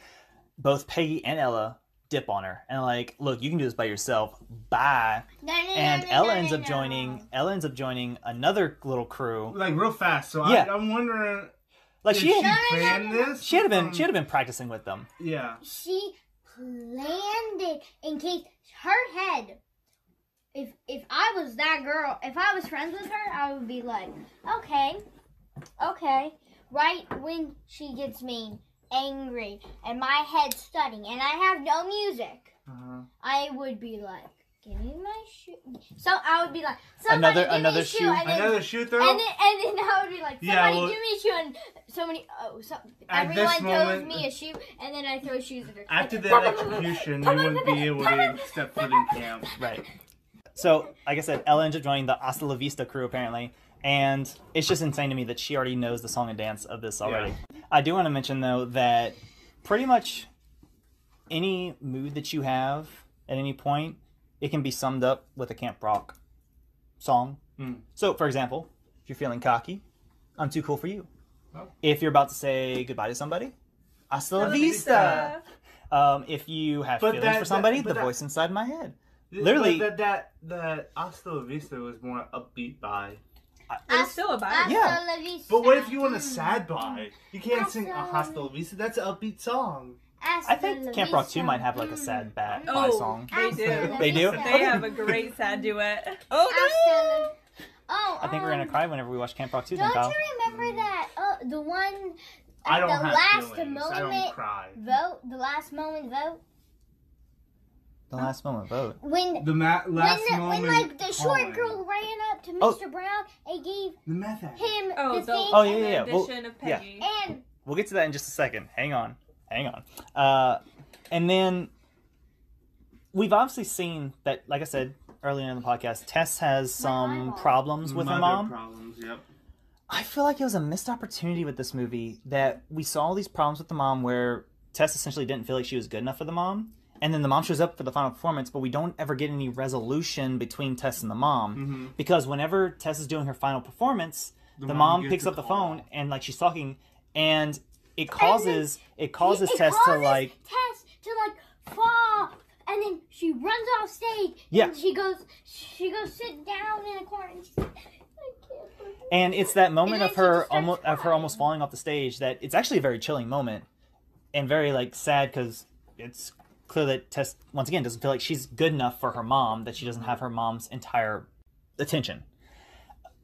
both Peggy and Ella dip on her and like, look, you can do this by yourself. Bye. no, no, no, And no, Ella no, ends no, up no. joining. Ella ends up joining another little crew. Like real fast, so Yeah. I, I'm wondering. Like did she she had, No, no, no, plan no. this? she had been from- she had been practicing with them. Yeah. She planned it in case her head. If if I was that girl, if I was friends with her, I would be like, okay, okay. Right when she gets me angry and my head's studying and I have no music, Uh-huh. I would be like, give me my shoe. So I would be like, somebody Another- give me another a shoe, shoe. and then, Another shoe throw. and then and then I would be like, somebody Yeah, well- give me a shoe, and somebody oh, so everyone throws moment- me a shoe, and then I throw shoes at her. After the electrocution, you wouldn't be able to step foot in camp. Right. So, like I said, Ella ends up joining the Hasta La Vista crew apparently, and it's just insane to me that she already knows the song and dance of this already. I do want to mention though that pretty much any mood that you have at any point, it can be summed up with a Camp Rock song. Hmm. So, for example, if you're feeling cocky, I'm too cool for you. Oh. If you're about to say goodbye to somebody, hasta la vista. Um, if you have But feelings that- for somebody, that- the that- voice inside my head. Literally- that that that Hasta La Vista was more upbeat by. It was still a vibe. Yeah. But what if you want a sad by? You can't sing a Hasta La Vista. That's an upbeat song. I think Camp Rock 2 might have like a sad bat bye Oh, song. they do. They do? They have a great sad duet. Oh no! Oh, I think we're gonna um, cry whenever we watch Camp Rock 2 Don't Kyle. you remember that? Uh, the one at I don't the have last feelings. I don't moment cry. vote, the last moment vote, The last moment vote. when The ma- last when, the, moment. when like the short calling. girl ran up to Oh. Mr. Brown and gave The meth addict. him Oh, the the, thing, Oh, yeah, yeah, yeah. Well, edition of yeah. And We'll get to that in just a second. Hang on. Hang on. Uh, and then we've obviously seen that, like I said earlier in the podcast, Tess has some problems with her mom. Problems. Yep. I feel like it was a missed opportunity with this movie that we saw all these problems with the mom where Tess essentially didn't feel like she was good enough for the mom. And then the mom shows up for the final performance, but we don't ever get any resolution between Tess and the mom. Mm-hmm. Because whenever Tess is doing her final performance, the, mom mom, picks up the call. phone and like she's talking and it causes it causes it Tess to like Tess to like fall, and then she runs off stage. Yeah. and she goes she goes sit down in a corner. And she's like, I can't believe and it's that moment of her just starts almost of her almost falling off the stage that it's actually a very chilling moment and very like sad because it's clear that Tess once again doesn't feel like she's good enough for her mom that she doesn't have her mom's entire attention.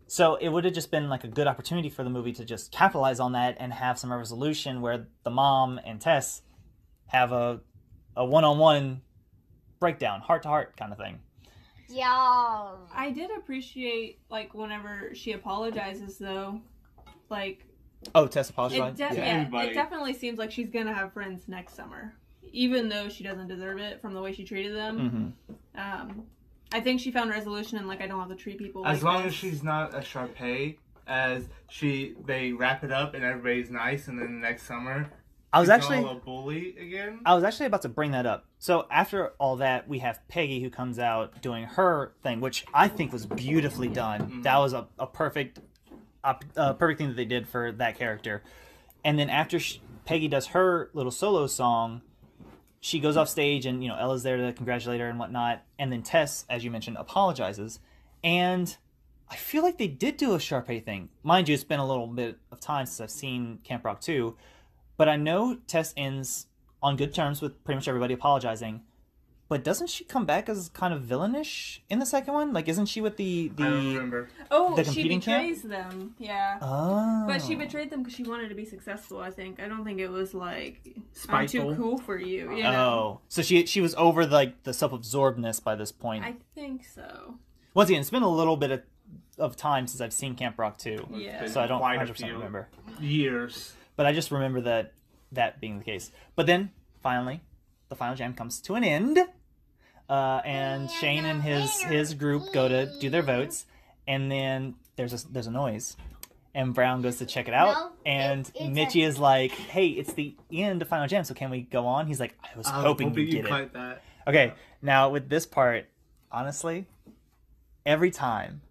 So it would have just been like a good opportunity for the movie to just capitalize on that and have some resolution where the mom and Tess have a a one on one breakdown, heart to heart kind of thing. Y'all. I did appreciate like whenever she apologizes though, like Oh, Tess it, apologized. de- Yeah, yeah, it definitely seems like she's gonna have friends next summer, even though she doesn't deserve it from the way she treated them. hmm Um, I think she found resolution and like I don't have to treat people. As like long this. as she's not a Sharpay, as she they wrap it up and everybody's nice, and then next summer I was actually a bully again. I was actually about to bring that up. So after all that, we have Peggy who comes out doing her thing, which I think was beautifully done. That was a, a perfect, a, a perfect thing that they did for that character. And then after sh Peggy does her little solo song, she goes off stage, and you know Ella's there to congratulate her and whatnot. And then Tess, as you mentioned, apologizes, and I feel like they did do a Sharpay thing. Mind you, it's been a little bit of time since I've seen Camp Rock 2, but I know Tess ends on good terms with pretty much everybody apologizing. But doesn't she come back as kind of villainish in the second one? Like, isn't she with the I the? remember. oh, the she competing camp? betrays them. Yeah. Oh, But she betrayed them because she wanted to be successful. I think. I don't think it was like I'm too cool for you. You know. Oh, so she she was over like the self-absorbedness by this point. I think so. Once again, it's been a little bit of of time since I've seen Camp Rock 2. Yeah. So I don't Quite 100% few. remember. Years. But I just remember that that being the case. But then finally, the final jam comes to an end. Uh, and Shane and his his group go to do their votes, and then there's a there's a noise, and Brown goes to check it out, No, and it's- it's Mitchie a- is like, "Hey, it's the end of Final Jam, so can we go on?" He's like, "I was I was hoping, you get it." that. Okay, now with this part, honestly, every time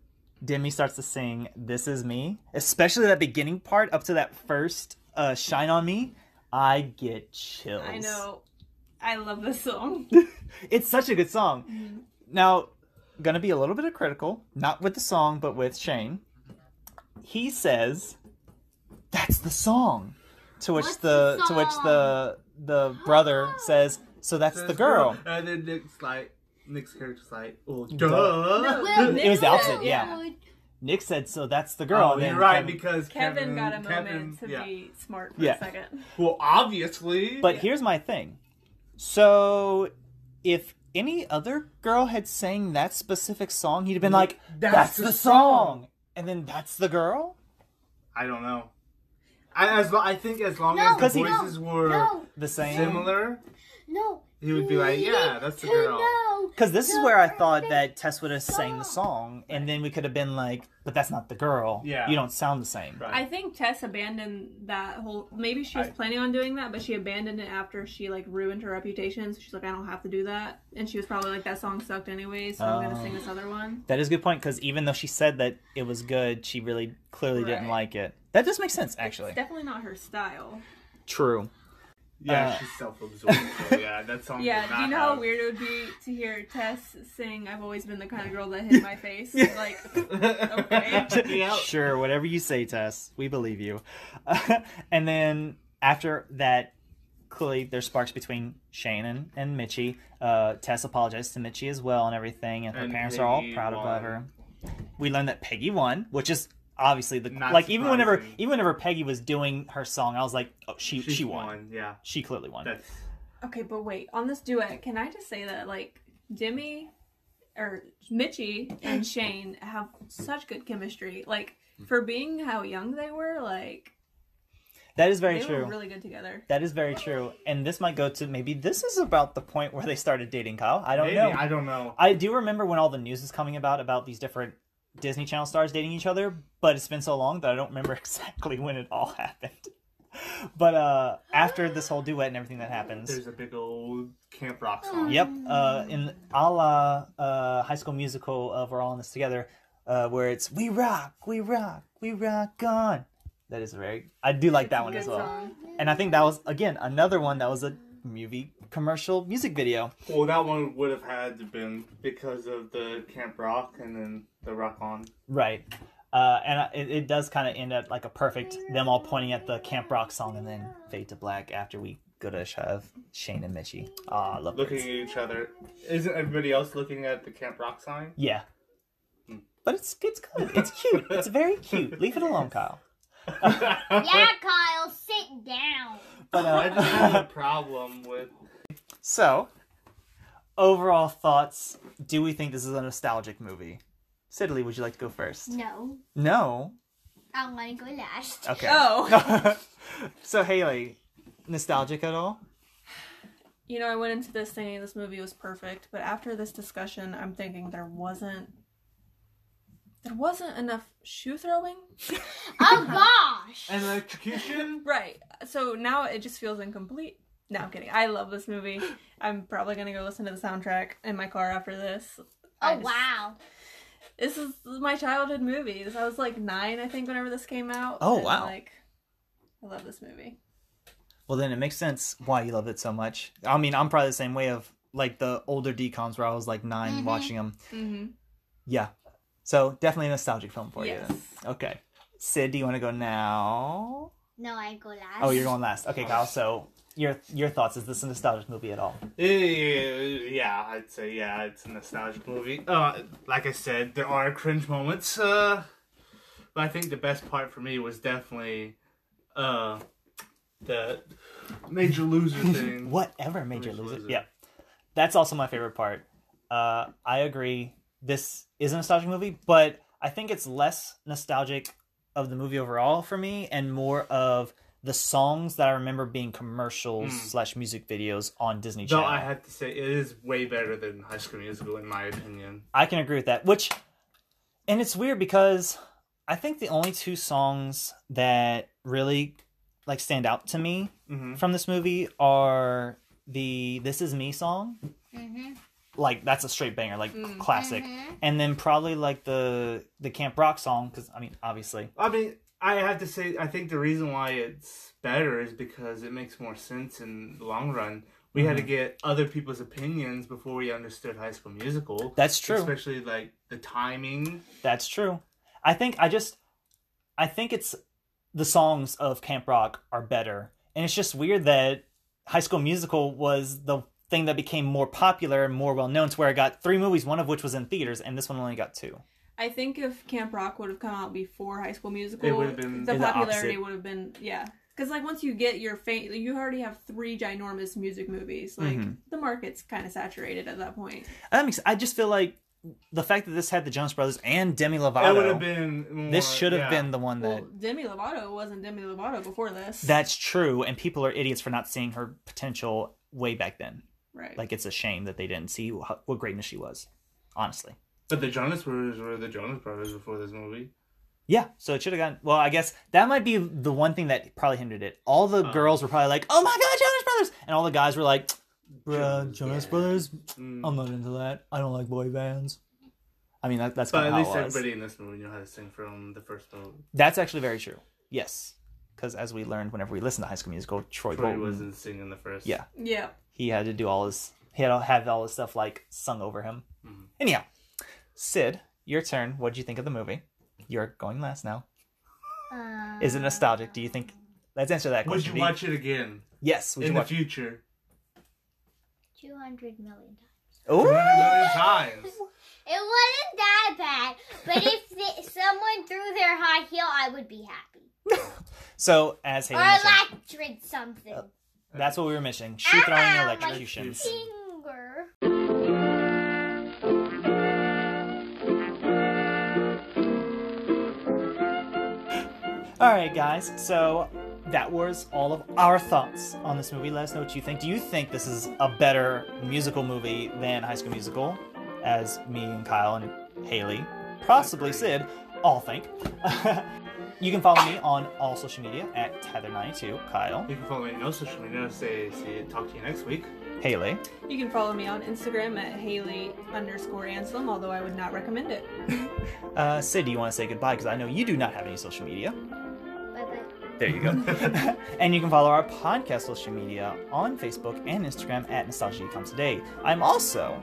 Demi starts to sing "This Is Me," especially that beginning part up to that first uh, "Shine on Me," I get chills. I know. I love this song. it's such a good song. Mm-hmm. Now, gonna be a little bit of critical, not with the song, but with Shane. He says, "That's the song," to which What's the, the to which the the brother says, "So that's the Says girl." And then Nick's like, Nick's character's like, oh, Duh. duh. Well, It was the opposite, said- yeah. Nick said, "So that's the girl." Oh, you're right Kevin- because Kevin, Kevin got a moment Kevin, to yeah. be smart for Yeah. a second. Well, obviously. But here's my thing. So, if any other girl had sang that specific song, he'd have been like, "That's, That's the, the song. song. and then that's the girl. I don't know. I, as I think as long No, as the no, voices were No, The same. similar, no. He would be like, yeah, that's the girl. Because this is where I thought that Tess would have sang the song. song, and then we could have been like, "But that's not the girl. Yeah. you don't sound the same." Right. I think Tess abandoned that whole. Maybe she was I- planning on doing that, but she abandoned it after she like ruined her reputation. So she's like, I don't have to do that, and she was probably like, that song sucked anyways, so I'm gonna Oh. sing this oh. other one. That is a good point. Because even though she said that it was good, she really clearly didn't Right. like it. That does make sense, actually. It's definitely not her style. True. Yeah, uh, she's self-absorbed. so yeah, that song. Yeah, did do you know how weird it would be to hear Tess sing "I've always been the kind of girl that hit my face"? Like, okay. yeah. Sure, whatever you say, Tess. We believe you. and then after that, clearly there's sparks between Shane and, and Mitchie. Uh, Tess apologized to Mitchie as well and everything, and her And parents are all Peggy proud of her. We learned that Peggy won, which is obviously the Not like even whenever even whenever Peggy was doing her song, I was like, oh, she She, she, won. Yeah, She clearly won. that's Okay, but wait, on this duet, can I just say that like Demi or Mitchie and Shane have such good chemistry. Like for being how young they were, like That is very they true. were really good together. That is very true. And this might go to maybe this is about the point where they started dating Kyle. I don't maybe know. I don't know. I do remember when all the news was coming about about these different Disney Channel stars dating each other, but it's been so long that I don't remember exactly when it all happened. But uh after this whole duet and everything that happens, There's a big old Camp Rock song. yep, uh in a la uh High School Musical of We're All in This Together, uh where it's we rock, we rock, we rock on. That is very I do like that one as well. song. And I think that was again another one that was a movie commercial music video. Well, that one would have had to been because of the Camp Rock and then the Rock On. Right. Uh, and it, it does kind of end at like a perfect them all pointing at the Camp Rock song and then fade to black after we go to have Shane and Mitchie. Ah, I love looking it. at each other. Isn't everybody else looking at the Camp Rock sign? Yeah. But it's it's good. It's cute. It's very cute. Leave it alone, Kyle. Yeah, Kyle, sit down. But I just have a uh, problem with. so, overall thoughts. Do we think this is a nostalgic movie? Syddalee, would you like to go first? No, No. I want to go last. Okay. Oh. so Haley, nostalgic at all? You know, I went into this thinking this movie was perfect, but after this discussion, I'm thinking there wasn't there wasn't enough shoe throwing. Oh gosh. And electrocution? Right. So now it just feels incomplete. No, I'm kidding. I love this movie. I'm probably gonna go listen to the soundtrack in my car after this. Oh just- wow. This is my childhood movie. I was like nine, I think, whenever this came out. Oh, and, wow. Like, I love this movie. Well, then it makes sense why you love it so much. I mean, I'm probably the same way of like the older DCOMs where I was like 9 Mhm. watching them. Mm-hmm. Yeah. So definitely a nostalgic film for Yes. you. Then. Okay. Sid, do you want to go now? No, I go last. Oh, you're going last. Okay, Kyle. So your your thoughts? Is this a nostalgic movie at all? Yeah, yeah, I'd say yeah, it's a nostalgic movie. Uh, like I said, there are cringe moments. Uh, but I think the best part for me was definitely uh the major loser thing. Whatever major, you Which lose it. was it? Yeah. That's also my favorite part. Uh, I agree. This is a nostalgic movie, but I think it's less nostalgic of the movie overall for me, and more of the songs that I remember being commercials Mm. slash music videos on Disney Though Channel. I have to say, it is way better than High School Musical, in my opinion. I can agree with that. Which, and it's weird because I think the only two songs that really like stand out to me hmm from this movie are the "This Is Me" song. Mm-hmm. Like that's a straight banger, like Mm. classic. And then probably like the the Camp Rock song because I mean obviously I mean, I have to say, I think the reason why it's better is because it makes more sense in the long run. We had to Mm-hmm. get other people's opinions before we understood High School Musical. that's true. Especially like the timing. That's true. I think I just I think it's the songs of Camp Rock are better. And it's just weird that High School Musical was the thing that became more popular and more well known to where it got three movies, one of which was in theaters, and this one only got two. I think if Camp Rock would have come out before High School Musical, It would have been the the popularity would have been yeah. Because like once you get your fame, you already have three ginormous music movies. Like Mhm. the market's kind of saturated at that point. That makes I just feel like the fact that this had the Jonas Brothers and Demi It would have Lovato, been. More, this should have yeah. been the one that Well, Demi Lovato wasn't Demi Lovato before this. that's true, and people are idiots for not seeing her potential way back then. Right. Like it's a shame that they didn't see wh- what greatness she was. Honestly. But the Jonas Brothers were the Jonas Brothers before this movie. Yeah, so it should have gone. Well, I guess that might be the one thing that probably hindered it. All the Uh. girls were probably like, "Oh my god, Jonas Brothers," and all the guys were like, "Bruh, Jonas, Jonas yeah. Brothers, Mm. I'm not into that. I don't like boy bands." I mean, that, that's But kind at of least how it was. everybody in this movie knew how to sing from the first movie. That's actually very true. Yes, because as we learned whenever we listened to High School Musical, Troy, Troy Bolton, wasn't singing the first. Yeah. yeah. He had to do all his, he had to have all his stuff like sung over him. Mhm. Anyhow, Sid, your turn. What did you think of the movie? You're going last now. Uh, Is it nostalgic? Do you think? Let's answer that Would question. you watch it again Yes. Would in you the watch? future? 200 million times. Ooh! 200 million times. It wasn't that bad, but if the, someone threw their high heel, I would be happy. So, as Or Haley mentioned, electric something. That's what we were missing. Shoe throwing Ow, and my electrocutions. All right, guys. So that was all of our thoughts on this movie. Let us know what you think. Do you think this is a better musical movie than High School Musical, as me and Kyle and Haley, possibly Sid, all think? you can follow me on all social media at Tether92. Kyle, You can follow me on no social media. Say, see, talk to you next week. Haley, You can follow me on Instagram at Haley underscore Anselm, although I would not recommend it. uh, Sid. Do you want to say goodbye? Because I know you do not have any social media. Bye bye. There you go. and you can follow our podcast social media on Facebook and Instagram at Nostalgia Comes Today. I'm also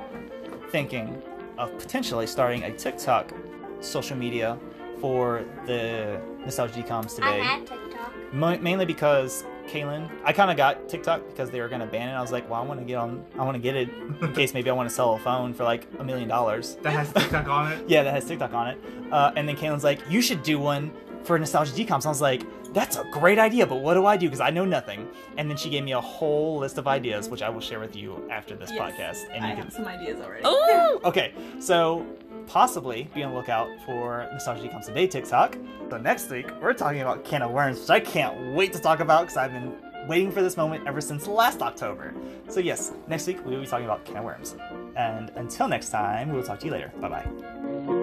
thinking of potentially starting a TikTok social media for the Nostalgia Comes I Today. had TikTok. Mo- mainly because Kaylin, I kind of got TikTok because they were gonna ban it. I was like, well, I want to get on. I want to get it in case maybe I want to sell a phone for like a million dollars. That has TikTok on it. Yeah, that has TikTok on it. Uh, and then Kaylin's like, you should do one for Nostalgia DCOMs. I was like, that's a great idea, but what do I do? Because I know nothing. And then she gave me a whole list of ideas, which I will share with you after this Yes, podcast. And I you can. have some ideas already. Oh, okay. So possibly be on the lookout for Nostalgia Comes Today TikTok. So next week we're talking about Can of Worms, which I can't wait to talk about because I've been waiting for this moment ever since last October. So yes, next week we will be talking about Can of Worms. And until next time, we will talk to you later. Bye bye.